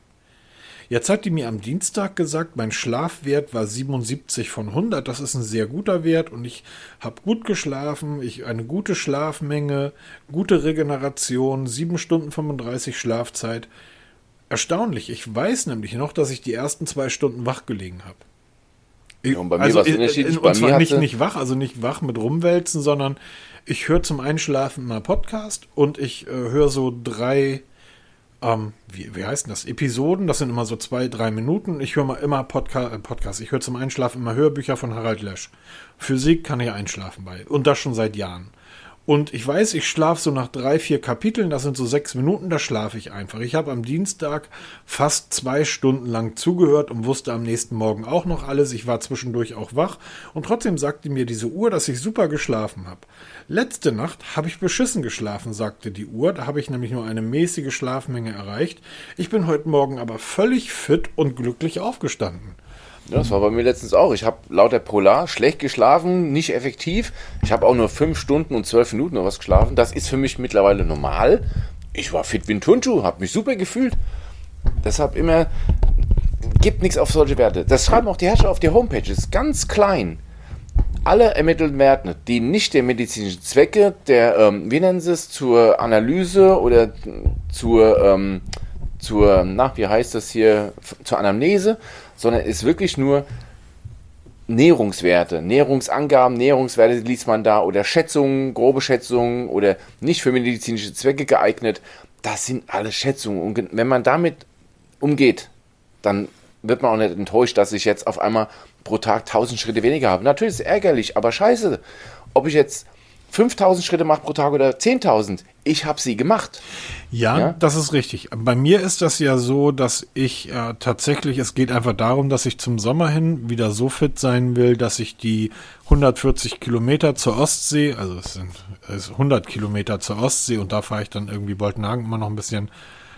Jetzt hat die mir am Dienstag gesagt, mein Schlafwert war 77 von 100. Das ist ein sehr guter Wert und ich habe gut geschlafen, ich eine gute Schlafmenge, gute Regeneration, 7 Stunden 35 Schlafzeit. Erstaunlich, ich weiß nämlich noch, dass ich die ersten zwei Stunden wach gelegen habe. Ja, und bei mir war's in- unterschiedlich. in- Bei Und zwar nicht, nicht wach, also nicht wach mit rumwälzen, sondern ich höre zum Einschlafen mal Podcast und ich äh, höre so drei, ähm, wie, wie heißt denn das? Episoden, das sind immer so zwei, drei Minuten. Ich höre mal immer Podca äh, Podcast. Ich höre zum Einschlafen immer Hörbücher von Harald Lesch. Physik kann ich einschlafen bei. Und das schon seit Jahren. Und ich weiß, ich schlafe so nach drei, vier Kapiteln, das sind so sechs Minuten, da schlafe ich einfach. Ich habe am Dienstag fast zwei Stunden lang zugehört und wusste am nächsten Morgen auch noch alles. Ich war zwischendurch auch wach und trotzdem sagte mir diese Uhr, dass ich super geschlafen habe. Letzte Nacht habe ich beschissen geschlafen, sagte die Uhr. Da habe ich nämlich nur eine mäßige Schlafmenge erreicht. Ich bin heute Morgen aber völlig fit und glücklich aufgestanden. Ja, das war bei mir letztens auch. Ich habe laut der Polar schlecht geschlafen, nicht effektiv. Ich habe auch nur fünf Stunden und zwölf Minuten oder was geschlafen. Das ist für mich mittlerweile normal. Ich war fit wie ein Turnschuh, habe mich super gefühlt. Deshalb immer, gibt nichts auf solche Werte. Das schreiben auch die Herrscher auf die Homepages, ganz klein. Alle ermittelten Werte, die nicht der medizinischen Zwecke, der, ähm, wie nennen sie es, zur Analyse oder zur, ähm, zur, na, wie heißt das hier, zur Anamnese, sondern ist wirklich nur Nährungswerte, Nährungsangaben, Nährungswerte liest man da oder Schätzungen, grobe Schätzungen oder nicht für medizinische Zwecke geeignet. Das sind alles Schätzungen. Und wenn man damit umgeht, dann wird man auch nicht enttäuscht, dass ich jetzt auf einmal pro Tag 1000 Schritte weniger habe. Natürlich ist es ärgerlich, aber scheiße. Ob ich jetzt 5000 Schritte mache pro Tag oder 10.000, ich habe sie gemacht. Ja, ja, das ist richtig. Bei mir ist das ja so, dass ich äh, tatsächlich, es geht einfach darum, dass ich zum Sommer hin wieder so fit sein will, dass ich die 140 Kilometer zur Ostsee, also es sind es 100 Kilometer zur Ostsee und da fahre ich dann irgendwie Boltenhagen immer noch ein bisschen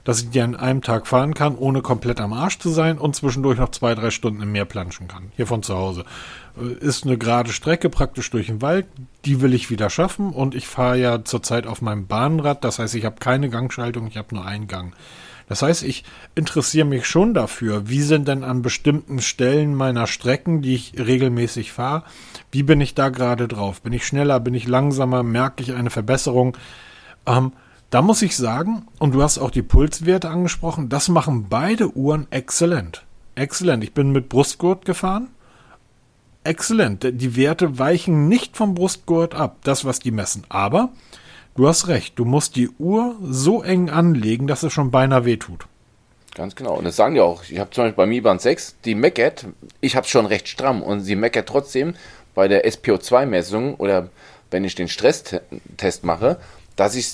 dass ich die an einem Tag fahren kann, ohne komplett am Arsch zu sein und zwischendurch noch zwei, drei Stunden im Meer planschen kann. Hier von zu Hause. Äh, ist eine gerade Strecke praktisch durch den Wald. Die will ich wieder schaffen und ich fahre ja zurzeit auf meinem Bahnrad. Das heißt, ich habe keine Gangschaltung, ich habe nur einen Gang. Das heißt, ich interessiere mich schon dafür, wie sind denn an bestimmten Stellen meiner Strecken, die ich regelmäßig fahre, wie bin ich da gerade drauf? Bin ich schneller, bin ich langsamer, merke ich eine Verbesserung? Ähm, da muss ich sagen, und du hast auch die Pulswerte angesprochen, das machen beide Uhren exzellent. Exzellent. Ich bin mit Brustgurt gefahren. Exzellent. Die Werte weichen nicht vom Brustgurt ab, das, was die messen. Aber du hast recht, du musst die Uhr so eng anlegen, dass es schon beinahe wehtut. Ganz genau. Und das sagen die auch. Ich habe zum Beispiel bei Mi Band 6, die meckert, ich habe es schon recht stramm und sie meckert trotzdem bei der SPO2-Messung oder wenn ich den Stresstest mache, dass ich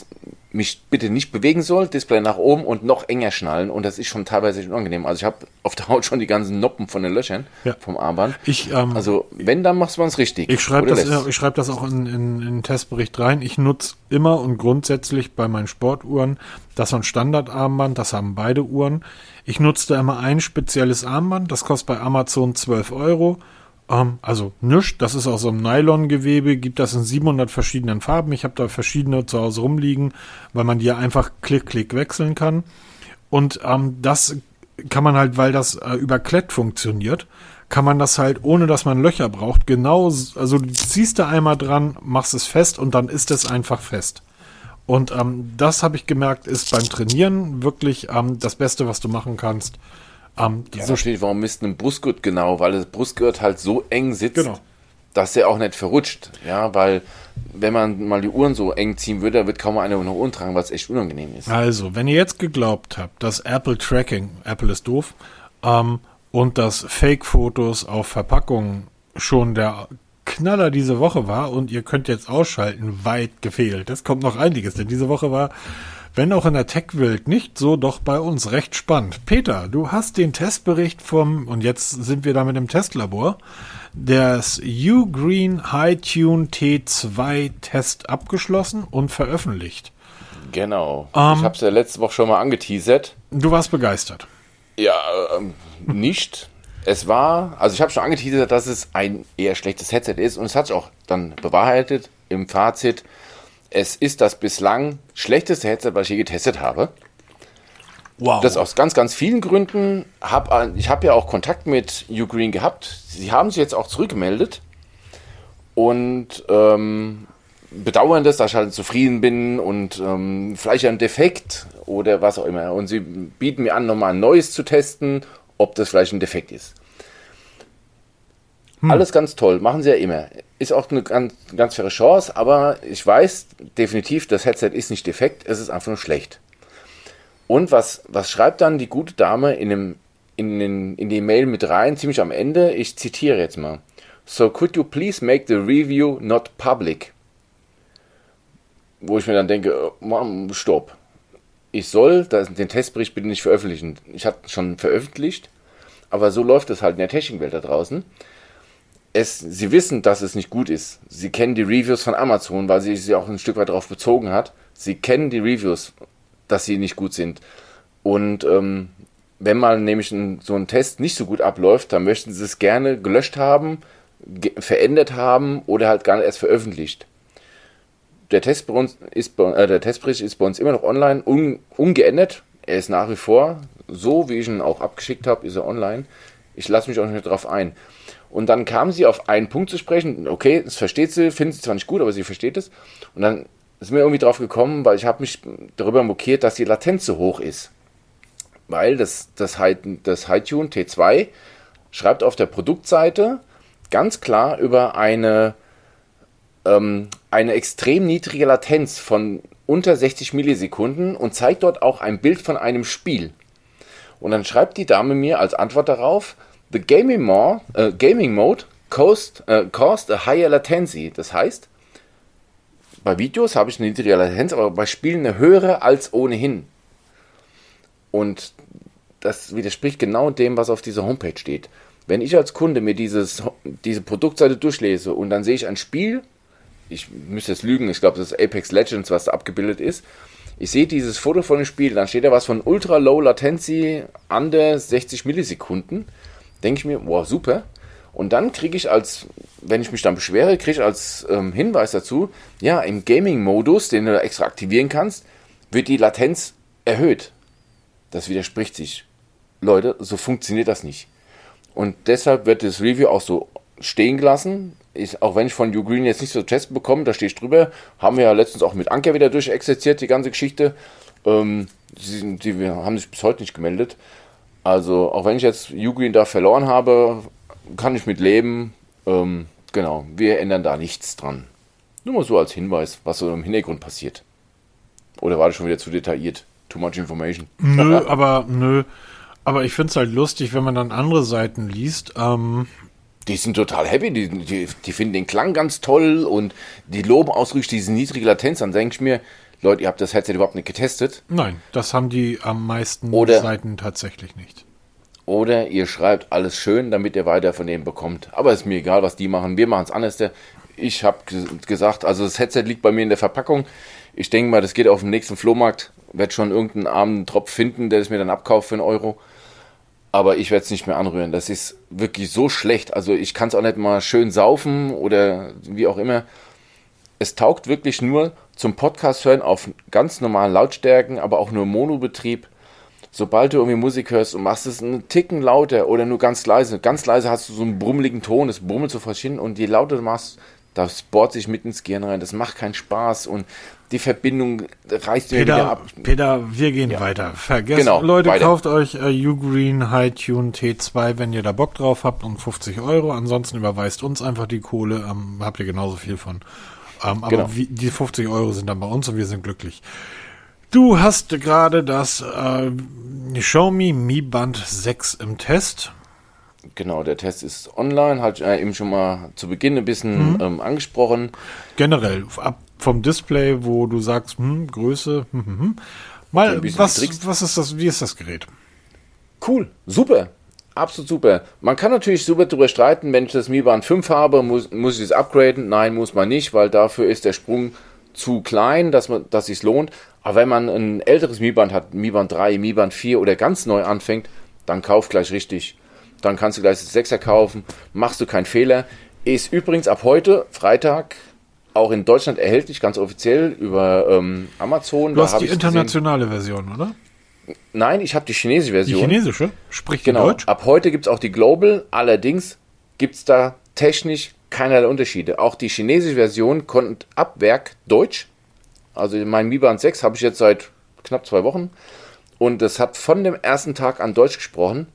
mich bitte nicht bewegen soll, Display nach oben und noch enger schnallen und das ist schon teilweise unangenehm. Also ich habe auf der Haut schon die ganzen Noppen von den Löchern ja. vom Armband. Ich, ähm, also wenn, dann machst du es richtig. Ich schreibe das, ich schreib das auch in, in, in den Testbericht rein. Ich nutze immer und grundsätzlich bei meinen Sportuhren das ist ein Standardarmband, das haben beide Uhren. Ich nutze da immer ein spezielles Armband, das kostet bei Amazon 12 Euro ähm, also nichts, das ist aus so einem Nylongewebe, gibt das in 700 verschiedenen Farben. Ich habe da verschiedene zu Hause rumliegen, weil man die ja einfach klick, klick wechseln kann. Und ähm, das kann man halt, weil das äh, über Klett funktioniert, kann man das halt, ohne dass man Löcher braucht, genau, also du ziehst da einmal dran, machst es fest und dann ist es einfach fest. Und ähm, das habe ich gemerkt, ist beim Trainieren wirklich ähm, das Beste, was du machen kannst. Ähm, ja, so steht, warum misst ein Brustgurt genau? Weil das Brustgurt halt so eng sitzt, genau. dass er auch nicht verrutscht. Ja, weil wenn man mal die Uhren so eng ziehen würde, wird kaum einer noch Uhren tragen, was echt unangenehm ist. Also, wenn ihr jetzt geglaubt habt, dass Apple Tracking, Apple ist doof, ähm, und dass Fake-Fotos auf Verpackungen schon der Knaller diese Woche war und ihr könnt jetzt ausschalten, weit gefehlt. Es kommt noch einiges, denn diese Woche war wenn auch in der Tech-Welt nicht so, doch bei uns recht spannend. Peter, du hast den Testbericht vom, und jetzt sind wir da mit dem Testlabor, des Ugreen High Tune T2 Test abgeschlossen und veröffentlicht. Genau. Ähm, ich habe es ja letzte Woche schon mal angeteasert. Du warst begeistert. Ja, ähm, nicht. Es war, also ich habe schon angeteasert, dass es ein eher schlechtes Headset ist und es hat sich auch dann bewahrheitet im Fazit es ist das bislang schlechteste Headset, was ich je getestet habe. Wow. Das aus ganz, ganz vielen Gründen. Hab, ich habe ja auch Kontakt mit Ugreen gehabt. Sie haben sich jetzt auch zurückgemeldet und ähm, bedauern das, dass ich halt zufrieden bin und ähm, vielleicht ein Defekt oder was auch immer. Und sie bieten mir an, nochmal ein neues zu testen, ob das vielleicht ein Defekt ist. Hm. Alles ganz toll, machen sie ja immer. Ist auch eine ganz, ganz faire Chance, aber ich weiß definitiv, das Headset ist nicht defekt, es ist einfach nur schlecht. Und was, was schreibt dann die gute Dame in, dem, in, den, in die Mail mit rein, ziemlich am Ende? Ich zitiere jetzt mal. So could you please make the review not public? Wo ich mir dann denke, Mann, stopp. Ich soll den Testbericht bitte nicht veröffentlichen. Ich hatte schon veröffentlicht, aber so läuft es halt in der Technikwelt da draußen es, sie wissen, dass es nicht gut ist. Sie kennen die Reviews von Amazon, weil sie sich auch ein Stück weit darauf bezogen hat. Sie kennen die Reviews, dass sie nicht gut sind. Und ähm, wenn mal nämlich ein, so ein Test nicht so gut abläuft, dann möchten sie es gerne gelöscht haben, ge verändert haben oder halt gar nicht erst veröffentlicht. Der, Test bei uns ist, äh, der Testbericht ist bei uns immer noch online, un ungeändert. Er ist nach wie vor so, wie ich ihn auch abgeschickt habe, ist er online. Ich lasse mich auch nicht mehr drauf ein. Und dann kam sie auf einen Punkt zu sprechen. Okay, das versteht sie, findet sie zwar nicht gut, aber sie versteht es. Und dann ist mir irgendwie drauf gekommen, weil ich habe mich darüber mokiert, dass die Latenz so hoch ist. Weil das, das, das HiTune T2 schreibt auf der Produktseite, ganz klar über eine, ähm, eine extrem niedrige Latenz von unter 60 Millisekunden und zeigt dort auch ein Bild von einem Spiel. Und dann schreibt die Dame mir als Antwort darauf, The gaming, more, äh, gaming mode caused, äh, caused a higher latency. Das heißt, bei Videos habe ich eine niedrige Latenz, aber bei Spielen eine höhere als ohnehin. Und das widerspricht genau dem, was auf dieser Homepage steht. Wenn ich als Kunde mir dieses, diese Produktseite durchlese und dann sehe ich ein Spiel, ich müsste jetzt lügen, ich glaube, das ist Apex Legends, was da abgebildet ist. Ich sehe dieses Foto von dem Spiel, dann steht da was von Ultra Low Latency under 60 Millisekunden. Denke ich mir, wow, super. Und dann kriege ich als, wenn ich mich dann beschwere, kriege ich als ähm, Hinweis dazu, ja, im Gaming-Modus, den du extra aktivieren kannst, wird die Latenz erhöht. Das widerspricht sich. Leute, so funktioniert das nicht. Und deshalb wird das Review auch so stehen gelassen. Ich, auch wenn ich von Ugreen jetzt nicht so Test bekomme, da stehe ich drüber. Haben wir ja letztens auch mit Anker wieder durchexerziert, die ganze Geschichte. Ähm, die, die haben sich bis heute nicht gemeldet. Also, auch wenn ich jetzt Ugreen da verloren habe, kann ich mit leben. Ähm, genau, wir ändern da nichts dran. Nur mal so als Hinweis, was so im Hintergrund passiert. Oder war das schon wieder zu detailliert? Too much information. Nö, aber nö. Aber ich finde es halt lustig, wenn man dann andere Seiten liest. Ähm, die sind total happy, die, die, die, finden den Klang ganz toll und die loben ausdrücklich diese niedrige Latenz. Dann denke ich mir, Leute, ihr habt das Headset überhaupt nicht getestet. Nein, das haben die am meisten Oder, Seiten tatsächlich nicht. Oder ihr schreibt alles schön, damit ihr weiter von denen bekommt. Aber ist mir egal, was die machen. Wir machen es anders. Ich habe gesagt, also das Headset liegt bei mir in der Verpackung. Ich denke mal, das geht auf dem nächsten Flohmarkt. Werd schon irgendeinen armen Tropf finden, der es mir dann abkauft für einen Euro. Aber ich werde es nicht mehr anrühren. Das ist wirklich so schlecht. Also ich kann es auch nicht mal schön saufen oder wie auch immer. Es taugt wirklich nur zum Podcast hören auf ganz normalen Lautstärken, aber auch nur Monobetrieb. Sobald du irgendwie Musik hörst und machst es einen Ticken lauter oder nur ganz leise, ganz leise hast du so einen brummeligen Ton, es brummelt so verschieden und je lauter du machst, das bohrt sich mit ins Gehirn rein, das macht keinen Spaß und die Verbindung reißt Peter, wieder ab. Peter, wir gehen ja. weiter. Vergesst, genau, Leute, weiter. kauft euch äh, Ugreen High Tune T2, wenn ihr da Bock drauf habt und 50 Euro. Ansonsten überweist uns einfach die Kohle, ähm, habt ihr genauso viel von. Ähm, aber Genau. wie, die 50 Euro sind dann bei uns und wir sind glücklich. Du hast gerade das äh, Xiaomi Mi Band 6 im Test. Genau, der Test ist online, hat äh, eben schon mal zu Beginn ein bisschen ähm, angesprochen. Generell, ab vom Display, wo du sagst, hm, Größe, hm, hm, hm. Mal, was, was ist das, wie ist das Gerät? Cool, super, absolut super. Man kann natürlich super drüber streiten, wenn ich das Mi Band 5 habe, muss, muss ich es upgraden? Nein, muss man nicht, weil dafür ist der Sprung zu klein, dass man, dass es lohnt. Aber wenn man ein älteres Mi Band hat, Mi Band 3, Mi Band 4 oder ganz neu anfängt, dann kauf gleich richtig. Dann kannst du gleich das 6er kaufen, machst du keinen Fehler. Ist übrigens ab heute, Freitag, auch in Deutschland erhältlich, ganz offiziell über ähm, Amazon. Du hast hab die ich's gesehen. internationale Version, oder? Nein, ich habe die chinesische Die Version. chinesische? Spricht die Genau. Deutsch? Ab heute gibt es auch die Global, allerdings gibt es da technisch keinerlei Unterschiede. Auch die chinesische Version konnte ab Werk Deutsch. Also mein Mi Band 6 habe ich jetzt seit knapp zwei Wochen und es hat von dem ersten Tag an Deutsch gesprochen.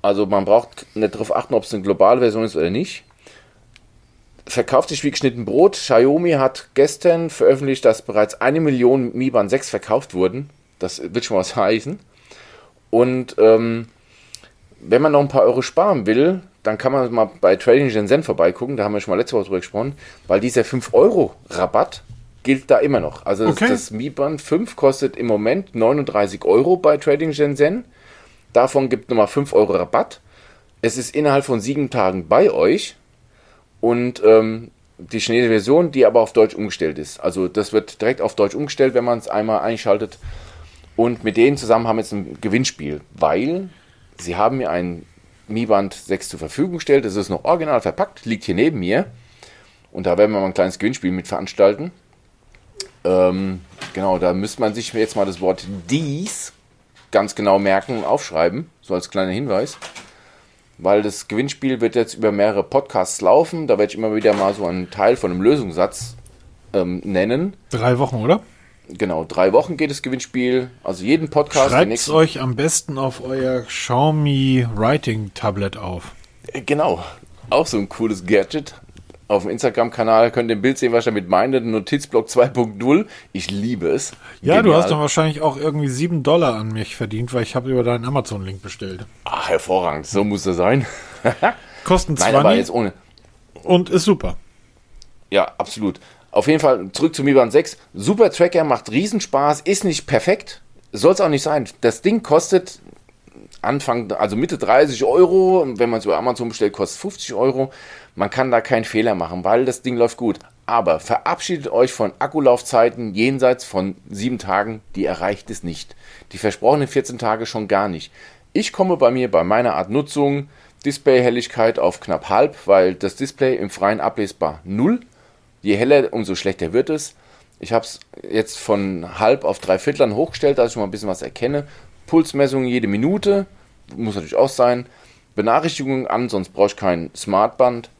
Also man braucht nicht darauf achten, ob es eine globale Version ist oder nicht. Verkauft sich wie geschnitten Brot. Xiaomi hat gestern veröffentlicht, dass bereits eine Million Mi Band 6 verkauft wurden. Das wird schon was heißen. Und ähm, wenn man noch ein paar Euro sparen will, dann kann man mal bei Trading Shenzhen vorbeigucken. Da haben wir schon mal letzte Woche drüber gesprochen, weil dieser 5-Euro-Rabatt gilt da immer noch. Also Okay. das, das Mi Band 5 kostet im Moment 39 Euro bei Trading Shenzhen. Davon gibt nochmal 5 Euro Rabatt. Es ist innerhalb von sieben Tagen bei euch. Und ähm, die chinesische Version, die aber auf Deutsch umgestellt ist. Also das wird direkt auf Deutsch umgestellt, wenn man es einmal einschaltet. Und mit denen zusammen haben wir jetzt ein Gewinnspiel, weil sie haben mir ein Mi Band 6 zur Verfügung gestellt. Es ist noch original verpackt, liegt hier neben mir. Und da werden wir mal ein kleines Gewinnspiel mit veranstalten. Ähm, genau, da müsste man sich jetzt mal das Wort dies ganz genau merken und aufschreiben, so als kleiner Hinweis. Weil das Gewinnspiel wird jetzt über mehrere Podcasts laufen. Da werde ich immer wieder mal so einen Teil von einem Lösungssatz ähm, nennen. Drei Wochen, oder? Genau, drei Wochen geht das Gewinnspiel. Also jeden Podcast. Schreibt es euch am besten auf euer Xiaomi Writing Tablet auf. Äh, Genau. auch so ein cooles Gadget. Auf dem Instagram-Kanal könnt ihr ein Bild sehen, was ich damit meine. Notizblock 2.0. Ich liebe es. Ja, du Genial. hast doch wahrscheinlich auch irgendwie 7 Dollar an mich verdient, weil ich habe über deinen Amazon-Link bestellt. Ach, hervorragend. So muss es sein. Kosten Nein, aber 20 jetzt ohne. und ist super. Ja, absolut. Auf jeden Fall zurück zu Mi Band 6. Super Tracker, macht Riesenspaß, ist nicht perfekt. Soll es auch nicht sein. Das Ding kostet Anfang, also Mitte 30 Euro. Wenn man es über Amazon bestellt, kostet 50 Euro. Man kann da keinen Fehler machen, weil das Ding läuft gut. Aber verabschiedet euch von Akkulaufzeiten jenseits von sieben Tagen, die erreicht es nicht. Die versprochenen 14 Tage schon gar nicht. Ich komme bei mir bei meiner Art Nutzung Displayhelligkeit auf knapp halb, weil das Display im Freien ablesbar null. Je heller, umso schlechter wird es. Ich habe es jetzt von halb auf drei Viertlern hochgestellt, dass ich schon mal ein bisschen was erkenne. Pulsmessungen jede Minute, muss natürlich auch sein. Benachrichtigungen an, sonst brauche ich kein Smartband.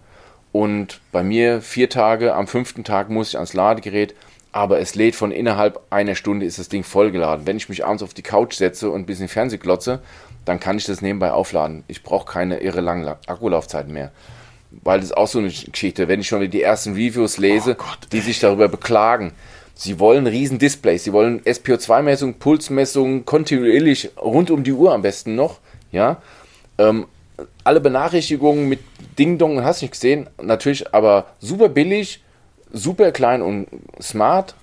Und bei mir vier Tage, am fünften Tag muss ich ans Ladegerät, aber es lädt von innerhalb einer Stunde ist das Ding vollgeladen. Wenn ich mich abends auf die Couch setze und ein bisschen Fernseh glotze, dann kann ich das nebenbei aufladen. Ich brauche keine irre langen La- Akkulaufzeiten mehr. Weil das ist auch so eine Geschichte, wenn ich schon die ersten Reviews lese, Oh Gott, die sich darüber beklagen. Sie wollen riesen Displays, sie wollen SPO2-Messung, Pulsmessung, kontinuierlich rund um die Uhr am besten noch, ja. Ähm, alle Benachrichtigungen mit Ding Dong, hast du nicht gesehen, natürlich aber super billig, super klein und smart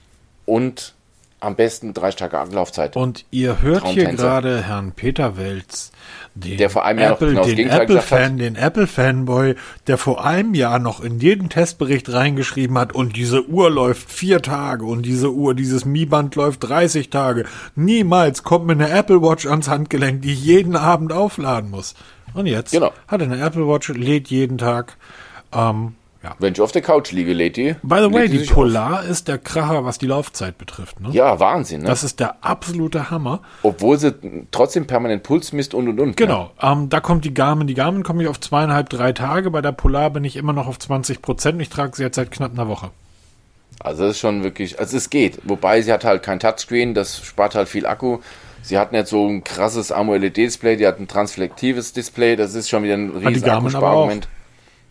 und am besten drei Tage Akkulaufzeit. Und ihr hört hier gerade Herrn Peter Welz, den Der vor einem Jahr noch Apple, genau das den gesagt Apple-Fan, den Apple-Fanboy, der vor einem Jahr noch in jeden Testbericht reingeschrieben hat, und diese Uhr läuft vier Tage und diese Uhr, dieses Mi-Band läuft 30 Tage. Niemals kommt mir eine Apple Watch ans Handgelenk, die ich jeden Abend aufladen muss. Und jetzt Genau. hat er eine Apple Watch, lädt jeden Tag. Ähm, ja. Wenn ich auf der Couch liege, lädt die. By the way, die auf. Polar ist der Kracher, was die Laufzeit betrifft. Ne? Ja, Wahnsinn, ne? Das ist der absolute Hammer. Obwohl sie trotzdem permanent Puls misst und und und. Ne? Genau, ähm, da kommt die Garmin. Die Garmin komme ich auf zweieinhalb, drei Tage. Bei der Polar bin ich immer noch auf 20 Prozent. Ich trage sie jetzt seit knapp einer Woche. Also das ist schon wirklich, also es geht. Wobei sie hat halt kein Touchscreen, das spart halt viel Akku. Sie hat nicht so ein krasses AMOLED-Display, die hat ein transflektives Display, das ist schon wieder ein die aber Akkusparmoment.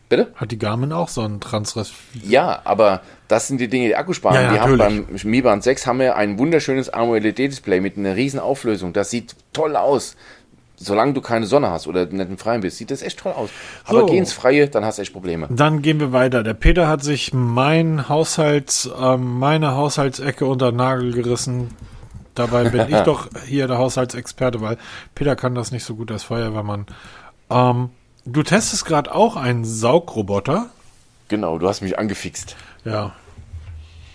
Bitte? Hat die Garmin auch so einen Transres? Ja, aber das sind die Dinge, die Akku sparen. Ja, ja, die haben beim Mi Band 6 haben wir ein wunderschönes AMOLED-Display mit einer riesen Auflösung. Das sieht toll aus. Solange du keine Sonne hast oder nicht im Freien bist, sieht das echt toll aus. Aber So. geh ins Freie, dann hast du echt Probleme. Dann gehen wir weiter. Der Peter hat sich mein Haushalts, ähm, meine Haushaltsecke unter den Nagel gerissen. Dabei bin ich doch hier der Haushaltsexperte, weil Peter kann das nicht so gut als Feuerwehrmann. Ähm, du testest gerade auch einen Saugroboter. Genau, du hast mich angefixt. Ja.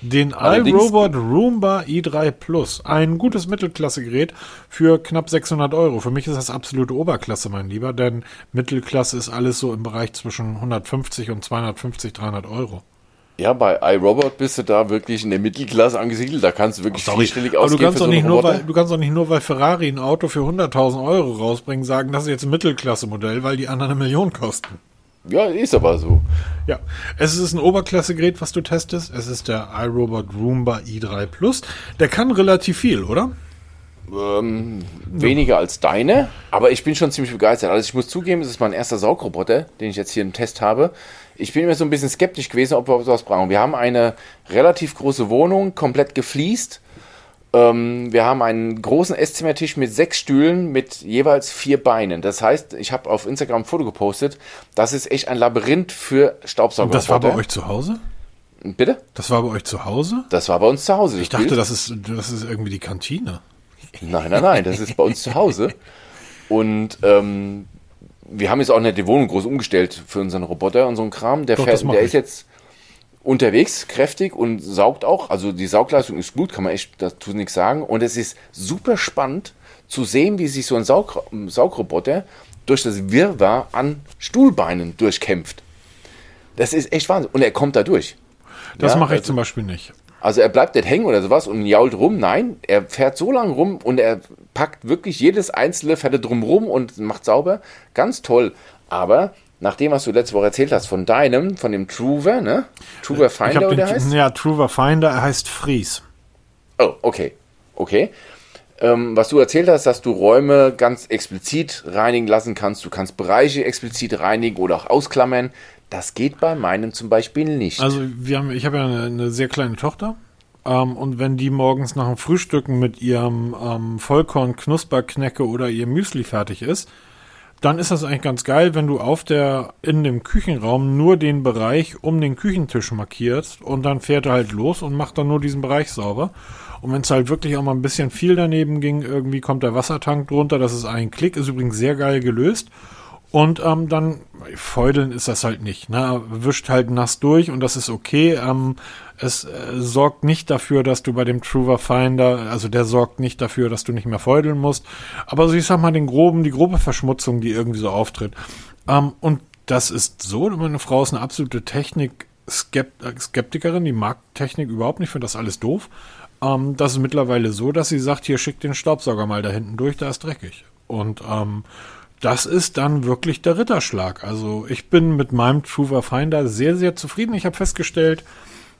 Den Allerdings- iRobot Roomba i3 Plus. Ein gutes Mittelklasse-Gerät für knapp 600 Euro. Für mich ist das absolute Oberklasse, mein Lieber, denn Mittelklasse ist alles so im Bereich zwischen 150 und 250, 300 Euro. Ja, bei iRobot bist du da wirklich in der Mittelklasse angesiedelt. Da kannst du wirklich vierstellig Aber du ausgeben kannst, doch so nicht nur, weil, du kannst doch nicht nur, weil Ferrari ein Auto für 100.000 Euro rausbringen, sagen, das ist jetzt ein Mittelklasse-Modell, weil die anderen eine Million kosten. Ja, ist aber so. Ja, es ist ein Oberklasse-Gerät, was du testest. Es ist der iRobot Roomba i3 Plus. Der kann relativ viel, oder? Ähm, weniger als deine, aber ich bin schon ziemlich begeistert. Also ich muss zugeben, es ist mein erster Saugroboter, den ich jetzt hier im Test habe. Ich bin immer so ein bisschen skeptisch gewesen, ob wir sowas brauchen. Wir haben eine relativ große Wohnung, komplett gefliest. Ähm, wir haben einen großen Esszimmertisch mit sechs Stühlen mit jeweils vier Beinen. Das heißt, ich habe auf Instagram ein Foto gepostet. Das ist echt ein Labyrinth für Staubsauger. Das war bei euch zu Hause? Bitte? Das war bei euch zu Hause? Das war bei uns zu Hause. Ich dachte, das ist, das ist irgendwie die Kantine. Nein, nein, nein, das ist bei uns zu Hause. Und ähm, wir haben jetzt auch nicht die Wohnung groß umgestellt für unseren Roboter und so ein Kram. Der, Doch, fährt, der ich. ist jetzt unterwegs, kräftig und saugt auch. Also die Saugleistung ist gut, kann man echt dazu nichts sagen. Und es ist super spannend zu sehen, wie sich so ein Saug Saugroboter durch das Wirrwarr an Stuhlbeinen durchkämpft. Das ist echt Wahnsinn. Und er kommt da durch. Das Ja, mache ich also- zum Beispiel nicht. Also er bleibt nicht hängen oder sowas und jault rum. Nein, er fährt so lang rum und er packt wirklich jedes einzelne Fälle drumrum und macht sauber. Ganz toll. Aber nach dem, was du letzte Woche erzählt hast von deinem, von dem Truver, ne? Truver Finder oder heißt? ja, Truver Finder, er heißt Fries. Oh, okay. Okay. ähm, was du erzählt hast, dass du Räume ganz explizit reinigen lassen kannst. Du kannst Bereiche explizit reinigen oder auch ausklammern. Das geht bei meinem zum Beispiel nicht. Also wir haben, ich habe ja eine, eine sehr kleine Tochter. Ähm, und wenn die morgens nach dem Frühstücken mit ihrem ähm, Vollkorn-Knusperknecke oder ihr Müsli fertig ist, dann ist das eigentlich ganz geil, wenn du auf der, in dem Küchenraum nur den Bereich um den Küchentisch markierst und dann fährt er halt los und macht dann nur diesen Bereich sauber. Und wenn es halt wirklich auch mal ein bisschen viel daneben ging, irgendwie kommt der Wassertank drunter, das ist ein Klick, ist übrigens sehr geil gelöst. Und ähm, dann feudeln ist das halt nicht. Ne? Wischt halt nass durch und das ist okay. Ähm, es äh, sorgt nicht dafür, dass du bei dem Truver Finder, also der sorgt nicht dafür, dass du nicht mehr feudeln musst. Aber so ich sag mal, den groben, die grobe Verschmutzung, die irgendwie so auftritt. Ähm, und das ist so, meine Frau ist eine absolute Technik-Skeptikerin, die mag Technik überhaupt nicht, finde das alles doof. Ähm, das ist mittlerweile so, dass sie sagt, hier schickt den Staubsauger mal da hinten durch, da ist dreckig. Und ähm, das ist dann wirklich der Ritterschlag. Also ich bin mit meinem Truver Finder sehr, sehr zufrieden. Ich habe festgestellt,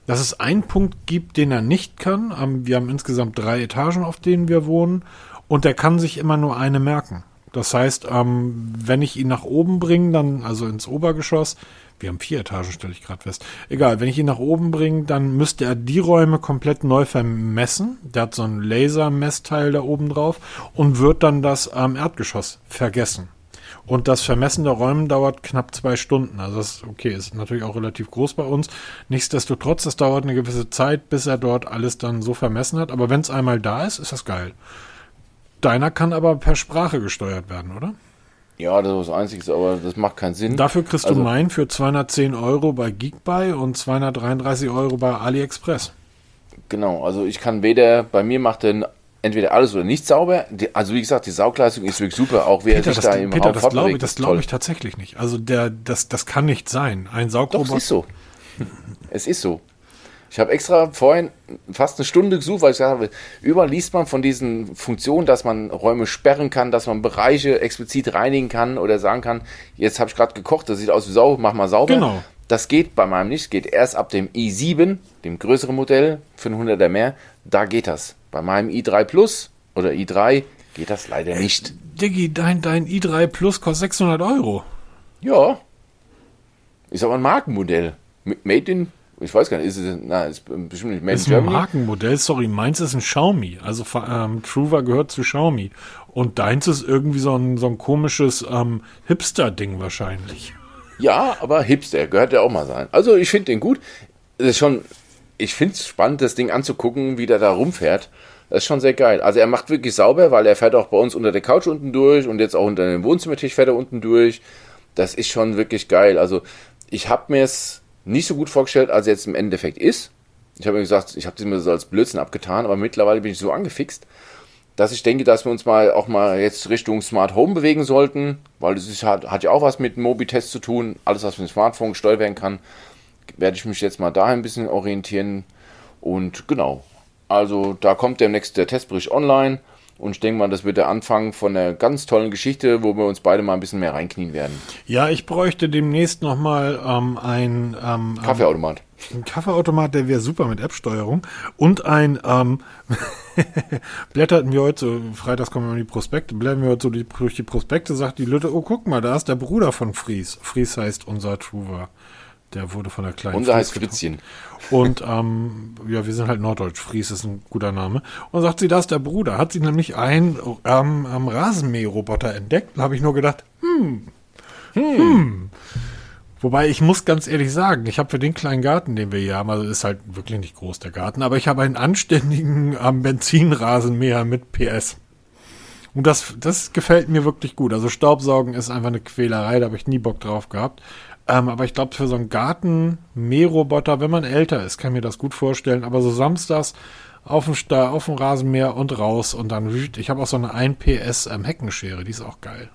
dass es einen Punkt gibt, den er nicht kann. Wir haben insgesamt drei Etagen, auf denen wir wohnen. Und er kann sich immer nur eine merken. Das heißt, ähm, wenn ich ihn nach oben bringe, dann, also ins Obergeschoss, wir haben vier Etagen, stelle ich gerade fest. Egal, wenn ich ihn nach oben bringe, dann müsste er die Räume komplett neu vermessen. Der hat so ein Lasermessteil da oben drauf und wird dann das ähm, Erdgeschoss vergessen. Und das Vermessen der Räume dauert knapp zwei Stunden. Also das ist okay, ist natürlich auch relativ groß bei uns. Nichtsdestotrotz, das dauert eine gewisse Zeit, bis er dort alles dann so vermessen hat. Aber wenn es einmal da ist, ist das geil. Deiner kann aber per Sprache gesteuert werden, oder? Ja, das ist das Einzige, aber das macht keinen Sinn. Dafür kriegst also, du meinen für 210 Euro bei Geekbuy und 233 Euro bei AliExpress. Genau, also ich kann weder, bei mir macht den entweder alles oder nicht sauber. also wie gesagt, die Saugleistung ist wirklich super, auch wer Peter, sich da im Peter, Raum das glaube ich, das glaube ich tatsächlich nicht. Also der, das, das kann nicht sein. Ein Saugroboter. Doch, es ist so. es ist so. Ich habe extra vorhin fast eine Stunde gesucht, weil ich gesagt habe, überall liest man von diesen Funktionen, dass man Räume sperren kann, dass man Bereiche explizit reinigen kann oder sagen kann, jetzt habe ich gerade gekocht, das sieht aus wie Sau, mach mal sauber. Genau. Das geht bei meinem nicht, geht erst ab dem i7, dem größeren Modell, für 100er mehr, da geht das. Bei meinem i3 Plus oder i3 geht das leider nicht. Äh, Diggi, dein, dein i3 Plus kostet 600 Euro. Ja. Ist aber ein Markenmodell. Made in, ich weiß gar nicht, ist es, na, ist bestimmt nicht Made in Germany. Ist ein Markenmodell, sorry, meins ist ein Xiaomi. Also ähm, Truva gehört zu Xiaomi. Und deins ist irgendwie so ein, so ein komisches ähm, Hipster-Ding wahrscheinlich. Ja, aber Hipster gehört ja auch mal sein. Also ich finde den gut. Es ist schon ich finde es spannend, das Ding anzugucken, wie der da rumfährt. Das ist schon sehr geil. Also er macht wirklich sauber, weil er fährt auch bei uns unter der Couch unten durch und jetzt auch unter dem Wohnzimmertisch fährt er unten durch. Das ist schon wirklich geil. Also ich habe mir es nicht so gut vorgestellt, als er jetzt im Endeffekt ist. Ich habe mir gesagt, ich habe es mir so als Blödsinn abgetan, aber mittlerweile bin ich so angefixt, dass ich denke, dass wir uns mal auch mal jetzt Richtung Smart Home bewegen sollten, weil es hat, hat ja auch was mit Mobitest zu tun. Alles, was mit dem Smartphone gesteuert werden kann, werde ich mich jetzt mal da ein bisschen orientieren. Und genau, also da kommt demnächst der Testbericht online. Und ich denke mal, das wird der Anfang von einer ganz tollen Geschichte, wo wir uns beide mal ein bisschen mehr reinknien werden. Ja, ich bräuchte demnächst nochmal ähm, ein ähm, Kaffeeautomat. Ein Kaffeeautomat, der wäre super mit App-Steuerung. Und ein, ähm, blätterten wir heute so, freitags kommen wir in die Prospekte, blättern wir heute so die, durch die Prospekte, sagt die Lütte, oh guck mal, da ist der Bruder von Fries. Fries heißt unser Truver. Der wurde von der kleinen Unser heißt Fritzchen. Und ähm, ja, wir sind halt Norddeutsch. Fries ist ein guter Name. Und sagt sie, da ist der Bruder. Hat sie nämlich einen ähm, ähm, Rasenmäherroboter entdeckt. Da habe ich nur gedacht, hm, hm, hm. Wobei ich muss ganz ehrlich sagen, ich habe für den kleinen Garten, den wir hier haben, also ist halt wirklich nicht groß der Garten, aber ich habe einen anständigen ähm, Benzinrasenmäher mit PS. Und das, das gefällt mir wirklich gut. Also Staubsaugen ist einfach eine Quälerei, da habe ich nie Bock drauf gehabt. Ähm, aber ich glaube, für so einen Garten-Mähroboter, wenn man älter ist, kann ich mir das gut vorstellen. Aber so samstags auf dem, Sta auf dem Rasenmäher und raus und dann, ich habe auch so eine 1 PS ähm, Heckenschere, die ist auch geil.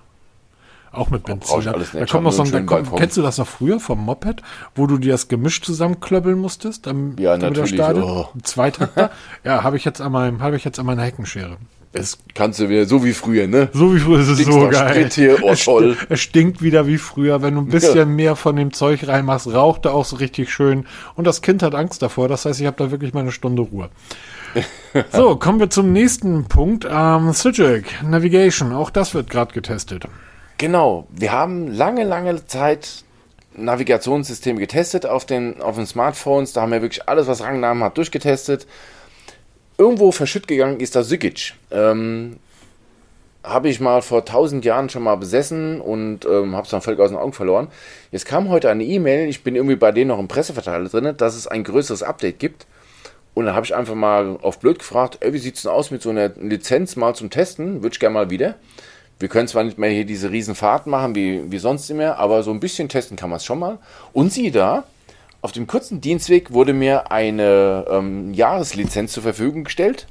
Auch mit Benzin. Da, kommt noch so ein, kommt, kennst du das noch früher vom Moped, wo du dir das Gemisch zusammenklöppeln musstest? Dann, ja, natürlich. Oh. Zweitakter. ja, habe ich jetzt an meinem, habe ich jetzt an meiner Heckenschere. Es kannst du wieder, so wie früher, ne? So wie früher ist es so geil. Hier, oh, es, toll. es stinkt wieder wie früher. Wenn du ein bisschen Ja. mehr von dem Zeug reinmachst, raucht er auch so richtig schön. Und das Kind hat Angst davor. Das heißt, ich habe da wirklich mal eine Stunde Ruhe. so, kommen wir zum nächsten Punkt. Ähm, Citric, Navigation. Auch das wird gerade getestet. Genau, wir haben lange, lange Zeit Navigationssysteme getestet auf den, auf den Smartphones. Da haben wir wirklich alles, was Rangnamen hat, durchgetestet. Irgendwo verschütt gegangen ist das Sykic. Ähm, habe ich mal vor tausend Jahren schon mal besessen und ähm, habe es dann völlig aus den Augen verloren. Jetzt kam heute eine E-Mail, ich bin irgendwie bei denen noch im Presseverteiler drin, dass es ein größeres Update gibt. Und dann habe ich einfach mal auf blöd gefragt, ey, wie sieht's denn aus mit so einer Lizenz mal zum Testen? Würde ich gerne mal wieder. Wir können zwar nicht mehr hier diese riesen Fahrten machen wie, wie sonst immer, aber so ein bisschen testen kann man es schon mal. Und siehe da, auf dem kurzen Dienstweg wurde mir eine ähm, Jahreslizenz zur Verfügung gestellt,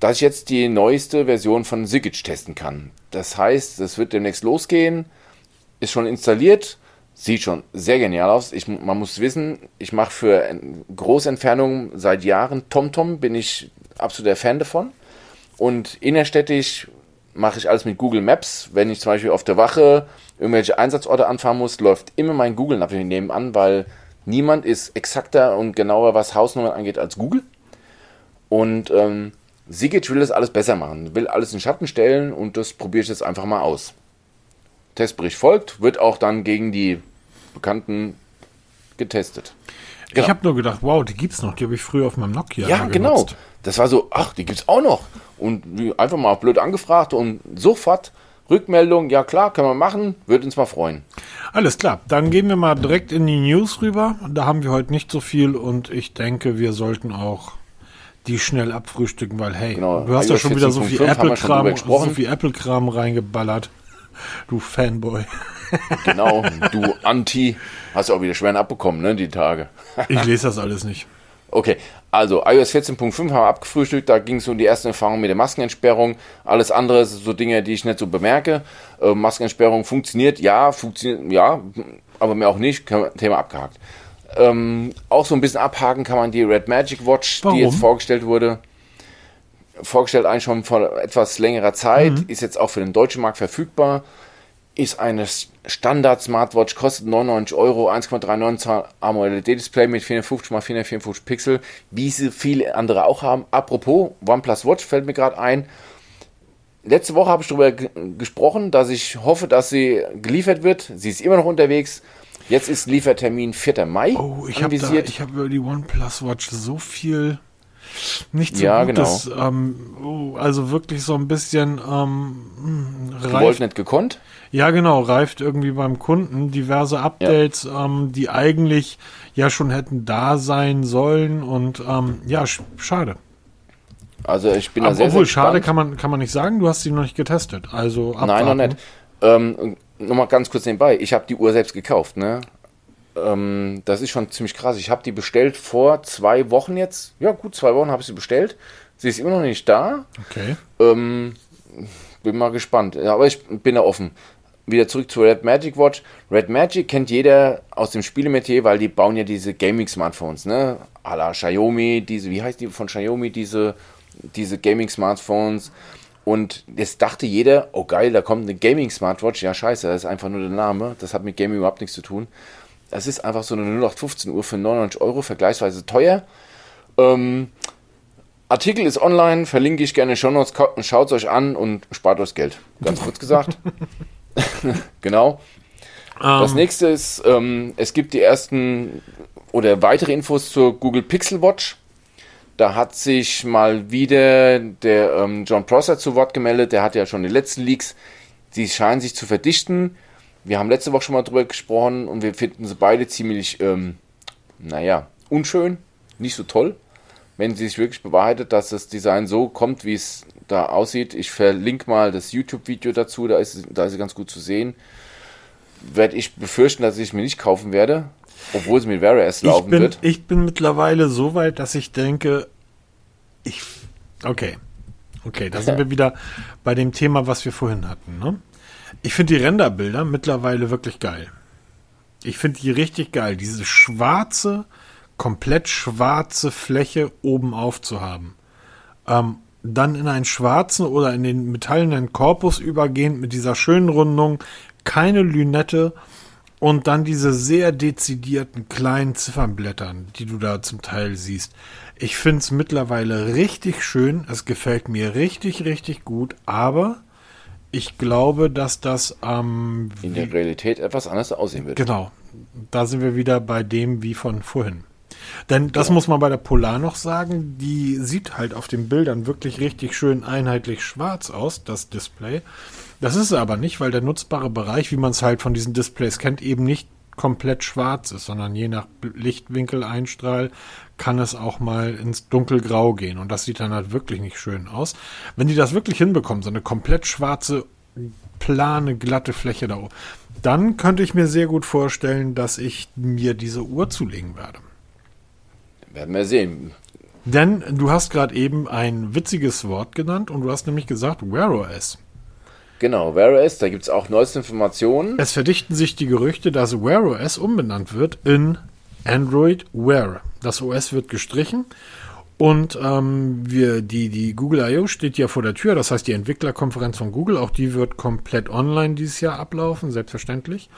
dass ich jetzt die neueste Version von Sigic testen kann. Das heißt, es wird demnächst losgehen, ist schon installiert, sieht schon sehr genial aus. Ich, man muss wissen, ich mache für en- Großentfernungen seit Jahren TomTom, bin ich absoluter Fan davon. Und innerstädtisch mache ich alles mit Google Maps. Wenn ich zum Beispiel auf der Wache irgendwelche Einsatzorte anfahren muss, läuft immer mein Google Navi nebenan, weil niemand ist exakter und genauer, was Hausnummern angeht, als Google. Und ähm, Sigic will das alles besser machen, will alles in Schatten stellen und das probiere ich jetzt einfach mal aus. Testbericht folgt, wird auch dann gegen die Bekannten getestet. Genau. Ich habe nur gedacht, wow, die gibt's noch. Die habe ich früher auf meinem Nokia Ja, genau. genutzt. Das war so, ach, die gibt's auch noch. Und einfach mal blöd angefragt und sofort Rückmeldung, ja klar, können wir machen, würde uns mal freuen. Alles klar, dann gehen wir mal direkt in die News rüber. Da haben wir heute nicht so viel und ich denke, wir sollten auch die schnell abfrühstücken, weil hey, Genau, du hast ja schon wieder so viel 14.5 haben wir schon drüber Apple-Kram so viel Apple-Kram reingeballert. Du Fanboy. Genau, du Anti, hast ja auch wieder schwer abbekommen, ne, die Tage. Ich lese das alles nicht. Okay, also iOS 14.5 haben wir abgefrühstückt, da ging es um die ersten Erfahrungen mit der Maskenentsperrung. Alles andere sind so Dinge, die ich nicht so bemerke. Äh, Maskenentsperrung funktioniert, ja, funktioniert, ja, aber mehr auch nicht, Thema abgehakt. Ähm, auch so ein bisschen abhaken kann man die Red Magic Watch, Warum? die jetzt vorgestellt wurde. Vorgestellt eigentlich schon vor etwas längerer Zeit, Mhm. ist jetzt auch für den deutschen Markt verfügbar ist eine Standard-Smartwatch, kostet 99 Euro, 1,39 Zoll AMOLED-Display mit 450 x 454 Pixel, wie sie viele andere auch haben. Apropos OnePlus Watch fällt mir gerade ein. Letzte Woche habe ich darüber ge- gesprochen, dass ich hoffe, dass sie geliefert wird. Sie ist immer noch unterwegs. Jetzt ist Liefertermin 4. Mai Oh, ich habe hab über die OnePlus Watch so viel nicht so Ja, Gutes. Ähm, oh, also wirklich so ein bisschen ähm, Gewollt reift. nicht gekonnt. Ja, genau, reift irgendwie beim Kunden diverse Updates, ähm, die eigentlich ja schon hätten da sein sollen und ähm, ja, sch schade. Also ich bin da Aber sehr, obwohl sehr schade kann man kann man nicht sagen, du hast sie noch nicht getestet. Also Nein, noch abwarten. nicht. Ähm, Nochmal ganz kurz nebenbei. Ich habe die Uhr selbst gekauft. Ne? Ähm, das ist schon ziemlich krass. Ich habe die bestellt vor zwei Wochen jetzt. Ja, gut, zwei Wochen habe ich sie bestellt. Sie ist immer noch nicht da. Okay. Ähm, bin mal gespannt. Aber ich bin da offen. Wieder zurück zu Red Magic Watch. Red Magic kennt jeder aus dem Spielemetier, weil die bauen ja diese Gaming-Smartphones, ne? A la Xiaomi, diese, wie heißt die von Xiaomi, diese, diese Gaming-Smartphones. Und jetzt dachte jeder, oh geil, da kommt eine Gaming-Smartwatch. Ja, scheiße, das ist einfach nur der Name. Das hat mit Gaming überhaupt nichts zu tun. Das ist einfach so eine 0815 Uhr für 99 Euro, vergleichsweise teuer. Ähm, Artikel ist online, verlinke ich gerne in den Shownotes, schaut es euch an und spart euch Geld. Ganz kurz gesagt. genau. Das nächste ist, ähm, es gibt die ersten oder weitere Infos zur Google Pixel Watch. Da hat sich mal wieder der ähm, John Prosser zu Wort gemeldet. Der hat ja schon die letzten Leaks. Die scheinen sich zu verdichten. Wir haben letzte Woche schon mal drüber gesprochen und wir finden sie beide ziemlich, ähm, naja, unschön, nicht so toll. Wenn sie sich wirklich bewahrheitet, dass das Design so kommt, wie es da aussieht. Ich verlinke mal das YouTube-Video dazu, da ist, da ist sie ganz gut zu sehen. Werde ich befürchten, dass ich es mir nicht kaufen werde, obwohl sie mit OS Ich laufen bin, wird. ich bin mittlerweile so weit, dass ich denke, ich. Okay. Okay, da sind wir wieder bei dem Thema, was wir vorhin hatten. Ne? Ich finde die Renderbilder mittlerweile wirklich geil. Ich finde die richtig geil. Diese schwarze, komplett schwarze Fläche oben auf zu haben. Ähm, dann in einen schwarzen oder in den metallenen Korpus übergehend mit dieser schönen Rundung, keine Lünette und dann diese sehr dezidierten kleinen Ziffernblättern, die du da zum Teil siehst. Ich finde es mittlerweile richtig schön, es gefällt mir richtig, richtig gut, aber ich glaube, dass das ähm, in der Realität etwas anders aussehen wird. Genau. Da sind wir wieder bei dem wie von vorhin. Denn das genau. muss man bei der Polar noch sagen, die sieht halt auf den Bildern wirklich richtig schön einheitlich schwarz aus, das Display. Das ist aber nicht, weil der nutzbare Bereich, wie man es halt von diesen Displays kennt, eben nicht komplett schwarz ist, sondern je nach Lichtwinkel Einstrahl kann es auch mal ins dunkelgrau gehen und das sieht dann halt wirklich nicht schön aus. Wenn die das wirklich hinbekommen, so eine komplett schwarze, plane, glatte Fläche da oben, dann könnte ich mir sehr gut vorstellen, dass ich mir diese Uhr zulegen werde. Werden wir sehen. Denn du hast gerade eben ein witziges Wort genannt und du hast nämlich gesagt Wear OS. Genau, Wear OS, da gibt es auch neueste Informationen. Es verdichten sich die Gerüchte, dass Wear OS umbenannt wird in Android Wear. Das OS wird gestrichen und ähm, wir, die, die Google I.O. steht ja vor der Tür, das heißt die Entwicklerkonferenz von Google, auch die wird komplett online dieses Jahr ablaufen, selbstverständlich.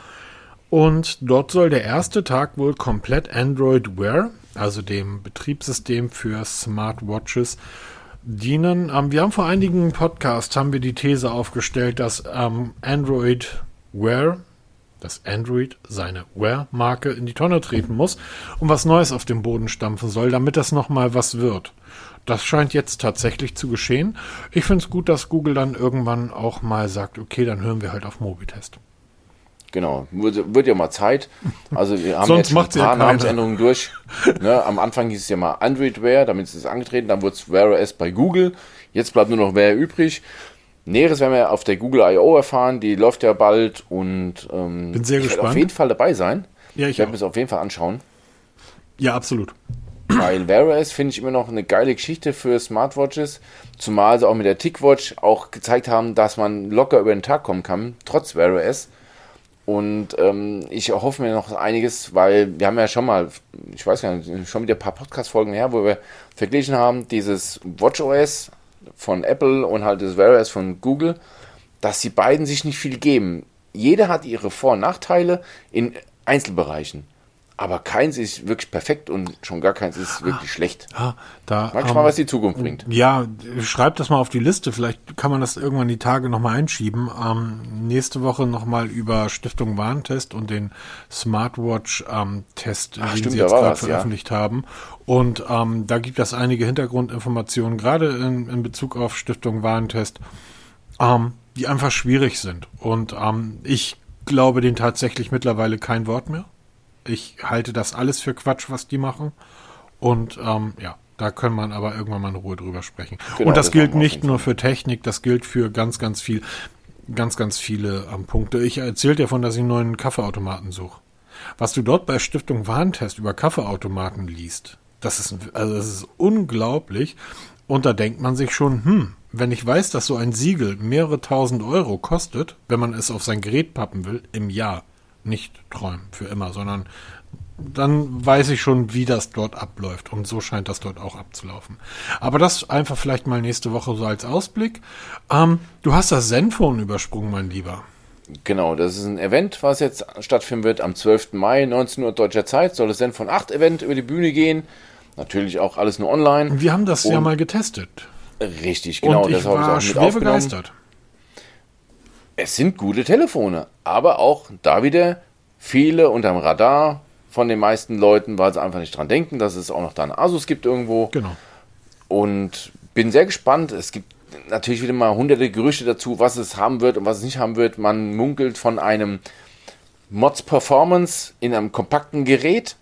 Und dort soll der erste Tag wohl komplett Android Wear also dem Betriebssystem für Smartwatches, dienen. Ähm, wir haben vor einigen Podcasts haben wir die These aufgestellt, dass ähm, Android Wear, dass Android seine Wear-Marke in die Tonne treten muss und was Neues auf den Boden stampfen soll, damit das nochmal was wird. Das scheint jetzt tatsächlich zu geschehen. Ich finde es gut, dass Google dann irgendwann auch mal sagt, okay, dann hören wir halt auf Mobitest. Genau, wird, wird ja mal Zeit. Also wir haben Sonst jetzt ein paar ja Namensänderungen durch. Ne, am Anfang hieß es ja mal Android Wear, damit ist es angetreten, dann wurde es Wear OS bei Google. Jetzt bleibt nur noch Wear übrig. Näheres werden wir auf der Google I.O. erfahren, die läuft ja bald und ähm, Bin sehr ich werde auf jeden Fall dabei sein. Ja, ich, ich werde mir es auf jeden Fall anschauen. Ja, absolut. Weil Wear OS finde ich immer noch eine geile Geschichte für Smartwatches, zumal sie auch mit der TicWatch auch gezeigt haben, dass man locker über den Tag kommen kann, trotz Wear OS. Und ähm, ich erhoffe mir noch einiges, weil wir haben ja schon mal, ich weiß gar nicht, schon wieder ein paar Podcast-Folgen her, wo wir verglichen haben, dieses WatchOS von Apple und halt das Wear OS von Google, dass die beiden sich nicht viel geben. Jeder hat ihre Vor- und Nachteile in Einzelbereichen aber keins ist wirklich perfekt und schon gar keins ist wirklich schlecht. Ah, da, Mag ich ähm, mal, was die Zukunft bringt. Ja, schreib das mal auf die Liste. Vielleicht kann man das irgendwann die Tage nochmal einschieben. Ähm, nächste Woche nochmal über Stiftung Warentest und den Smartwatch-Test, ähm, den stimmt, sie jetzt gerade veröffentlicht ja. haben. Und ähm, da gibt es einige Hintergrundinformationen, gerade in, in Bezug auf Stiftung Warentest, ähm, die einfach schwierig sind. Und ähm, ich glaube den tatsächlich mittlerweile kein Wort mehr. Ich halte das alles für Quatsch, was die machen. Und ähm, ja, da können man aber irgendwann mal in Ruhe drüber sprechen. Genau, und das, das gilt nicht nur für Technik, das gilt für ganz, ganz viel, ganz, ganz viele ähm, Punkte. Ich erzählte davon, dass ich einen neuen Kaffeeautomaten suche. Was du dort bei Stiftung Warentest über Kaffeeautomaten liest, das ist, also das ist unglaublich. Und da denkt man sich schon, hm, wenn ich weiß, dass so ein Siegel mehrere tausend Euro kostet, wenn man es auf sein Gerät pappen will, im Jahr, nicht träumen für immer, sondern dann weiß ich schon, wie das dort abläuft. Und so scheint das dort auch abzulaufen. Aber das einfach vielleicht mal nächste Woche so als Ausblick. Ähm, du hast das Zenfone übersprungen, mein Lieber. Genau, das ist ein Event, was jetzt stattfinden wird am 12. Mai, 19 Uhr deutscher Zeit. Soll das Zenfone 8 Event über die Bühne gehen. Natürlich auch alles nur online. Wir haben das Und ja mal getestet. Richtig, genau. Und ich das war ich schwer begeistert es sind gute Telefone, aber auch da wieder viele unterm Radar von den meisten Leuten, weil sie einfach nicht dran denken, dass es auch noch da einen Asus gibt irgendwo. Genau. Und bin sehr gespannt. Es gibt natürlich wieder mal hunderte Gerüchte dazu, was es haben wird und was es nicht haben wird. Man munkelt von einem Mods Performance in einem kompakten Gerät.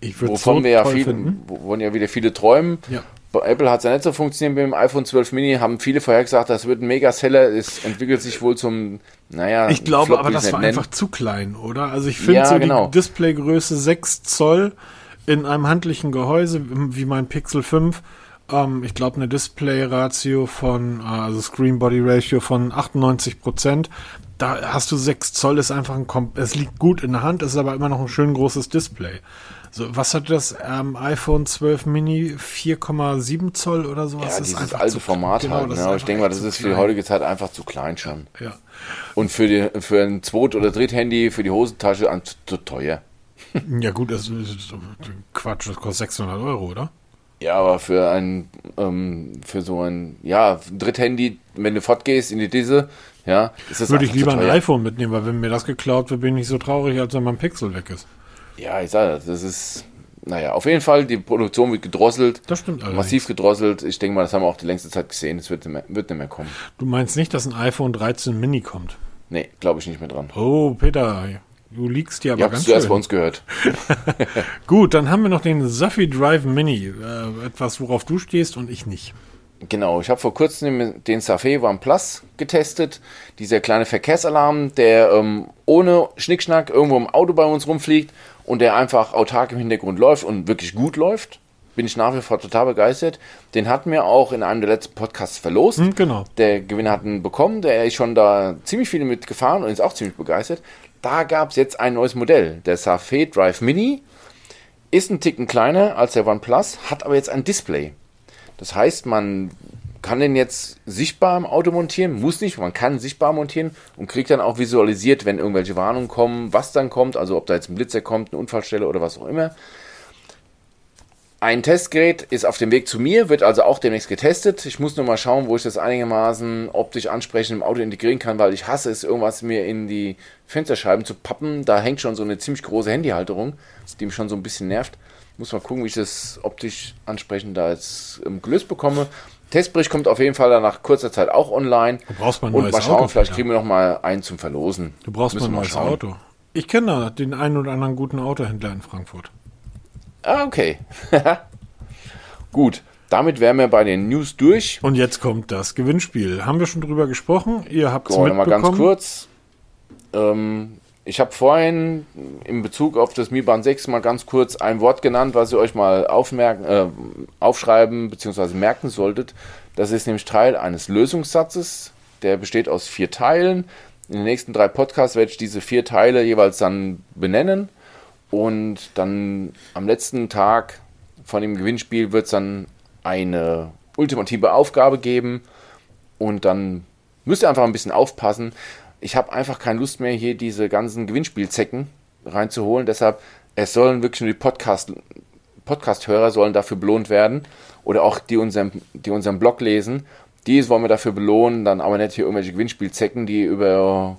Ich wovon so wir ja viele, wovon ja wieder viele träumen. Ja. Bei Apple hat es ja nicht so funktioniert mit dem iPhone 12 Mini, haben viele vorher gesagt, das wird ein Mega-Seller, es entwickelt sich wohl zum, naja, Ich glaube Flop, aber, das war nennen. einfach zu klein, oder? Also ich finde ja, so genau. die Displaygröße 6 Zoll in einem handlichen Gehäuse, wie mein Pixel 5, ähm, ich glaube, eine Display-Ratio von, äh, also Screen-Body-Ratio von 98 Prozent. Da hast du 6 Zoll, ist einfach ein, Kom es liegt gut in der Hand, ist aber immer noch ein schön großes Display. So, was hat das ähm, iPhone 12 Mini 4,7 Zoll oder sowas? Ja, Das ist dieses einfach alte zu- Format genau, halt. Ne? ist Aber ich denke mal, das ist für die heutige Zeit einfach zu klein schon. Ja. Und für, die, für ein Zweit- oder Dritthandy, für die Hosentasche an, zu, zu teuer. ja, gut, das ist Quatsch, das kostet 600 Euro, oder? Ja, aber für ein, ähm, für so ein, ja, Dritthandy, wenn du fortgehst in die Disse, ja, ist das Würde ich lieber ein iPhone mitnehmen, weil wenn mir das geklaut wird, bin ich so traurig, als wenn mein Pixel weg ist. Ja, ich sage, das ist, naja, auf jeden Fall, die Produktion wird gedrosselt, Das stimmt allerdings. massiv gedrosselt. Ich denke mal, das haben wir auch die längste Zeit gesehen. Es wird, nicht mehr- wird nicht mehr kommen. Du meinst nicht, dass ein iPhone 13 Mini kommt? Nee, glaube ich nicht mehr dran. Oh, Peter, du liegst dir aber Ihr habt ganz es zuerst bei schön. uns gehört. Gut, dann haben wir noch den Safi Drive Mini. Äh, etwas, worauf du stehst und ich nicht. Genau, ich habe vor kurzem den Safé OnePlus getestet. Dieser kleine Verkehrsalarm, der ähm, ohne Schnickschnack irgendwo im Auto bei uns rumfliegt und der einfach autark im Hintergrund läuft und wirklich gut läuft. Bin ich nach wie vor total begeistert. Den hatten wir auch in einem der letzten Podcasts verlost. Hm, genau. Der Gewinner hat ihn bekommen, der ist schon da ziemlich viele mitgefahren und ist auch ziemlich begeistert. Da gab es jetzt ein neues Modell. Der Safé Drive Mini ist ein Ticken kleiner als der OnePlus, hat aber jetzt ein Display. Das heißt, man kann den jetzt sichtbar im Auto montieren, muss nicht, man kann sichtbar montieren und kriegt dann auch visualisiert, wenn irgendwelche Warnungen kommen, was dann kommt, also ob da jetzt ein Blitzer kommt, eine Unfallstelle oder was auch immer. Ein Testgerät ist auf dem Weg zu mir, wird also auch demnächst getestet. Ich muss nur mal schauen, wo ich das einigermaßen optisch ansprechend im Auto integrieren kann, weil ich hasse es, irgendwas mir in die Fensterscheiben zu pappen. Da hängt schon so eine ziemlich große Handyhalterung, die mich schon so ein bisschen nervt. Muss mal gucken, wie ich das optisch ansprechend da jetzt gelöst bekomme. Testbericht kommt auf jeden Fall dann nach kurzer Zeit auch online. Du brauchst mal ein Und neues mal schauen, Auto. vielleicht kriegen wir noch mal einen zum Verlosen. Du brauchst mal Müssen ein wir neues schauen. Auto. Ich kenne da den einen oder anderen guten Autohändler in Frankfurt. Ah, okay. Gut, damit wären wir bei den News durch. Und jetzt kommt das Gewinnspiel. Haben wir schon drüber gesprochen? Ihr habt es mitbekommen. ganz kurz. Ähm, ich habe vorhin in Bezug auf das Mi Band 6 mal ganz kurz ein Wort genannt, was ihr euch mal aufmerken, äh, aufschreiben bzw. merken solltet. Das ist nämlich Teil eines Lösungssatzes. Der besteht aus vier Teilen. In den nächsten drei Podcasts werde ich diese vier Teile jeweils dann benennen. Und dann am letzten Tag von dem Gewinnspiel wird es dann eine ultimative Aufgabe geben. Und dann müsst ihr einfach ein bisschen aufpassen. Ich habe einfach keine Lust mehr, hier diese ganzen Gewinnspielzecken reinzuholen. Deshalb, es sollen wirklich nur die Podcast, Podcast-Hörer sollen dafür belohnt werden. Oder auch die unseren, die unseren Blog lesen. Die wollen wir dafür belohnen. Dann aber nicht hier irgendwelche Gewinnspielzecken, die über,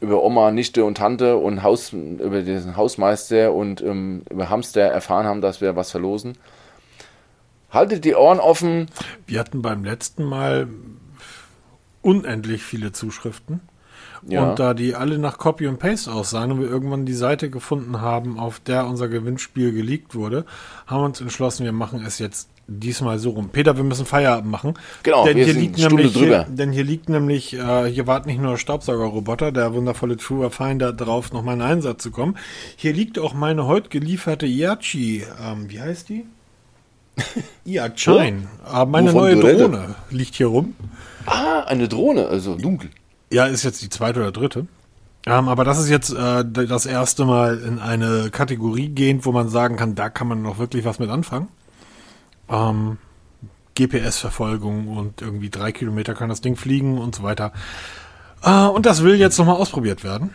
über Oma, Nichte und Tante und Haus, über den Hausmeister und ähm, über Hamster erfahren haben, dass wir was verlosen. Haltet die Ohren offen. Wir hatten beim letzten Mal unendlich viele Zuschriften. Ja. Und da die alle nach Copy und Paste aussahen und wir irgendwann die Seite gefunden haben, auf der unser Gewinnspiel geleakt wurde, haben wir uns entschlossen, wir machen es jetzt diesmal so rum. Peter, wir müssen Feierabend machen. Genau, denn wir hier liegt nämlich, drüber. Hier, denn hier liegt nämlich, äh, hier wartet nicht nur der Staubsaugerroboter, der wundervolle Truer Finder drauf, noch mal in Einsatz zu kommen. Hier liegt auch meine heute gelieferte Iachi, ähm, wie heißt die? Iachine. Ah, meine Wovon neue? Drohne liegt hier rum. Ah, eine Drohne, also dunkel. Ja, ist jetzt die zweite oder dritte. Ähm, aber das ist jetzt äh, das erste Mal in eine Kategorie gehend, wo man sagen kann, da kann man noch wirklich was mit anfangen. Ähm, GPS-Verfolgung und irgendwie drei Kilometer kann das Ding fliegen und so weiter. Äh, und das will jetzt nochmal ausprobiert werden.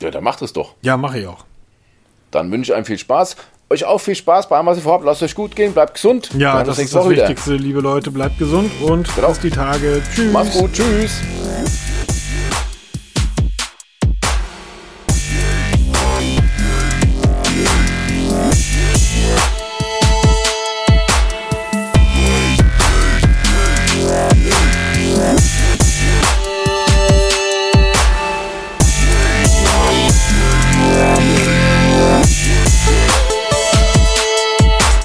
Ja, dann macht es doch. Ja, mache ich auch. Dann wünsche ich einem viel Spaß. Euch auch viel Spaß bei allem, was ihr vorhabt. Lasst euch gut gehen, bleibt gesund. Ja, das ist das wieder. Wichtigste, liebe Leute. Bleibt gesund und Genau. bis die Tage. Tschüss. Macht's gut, tschüss.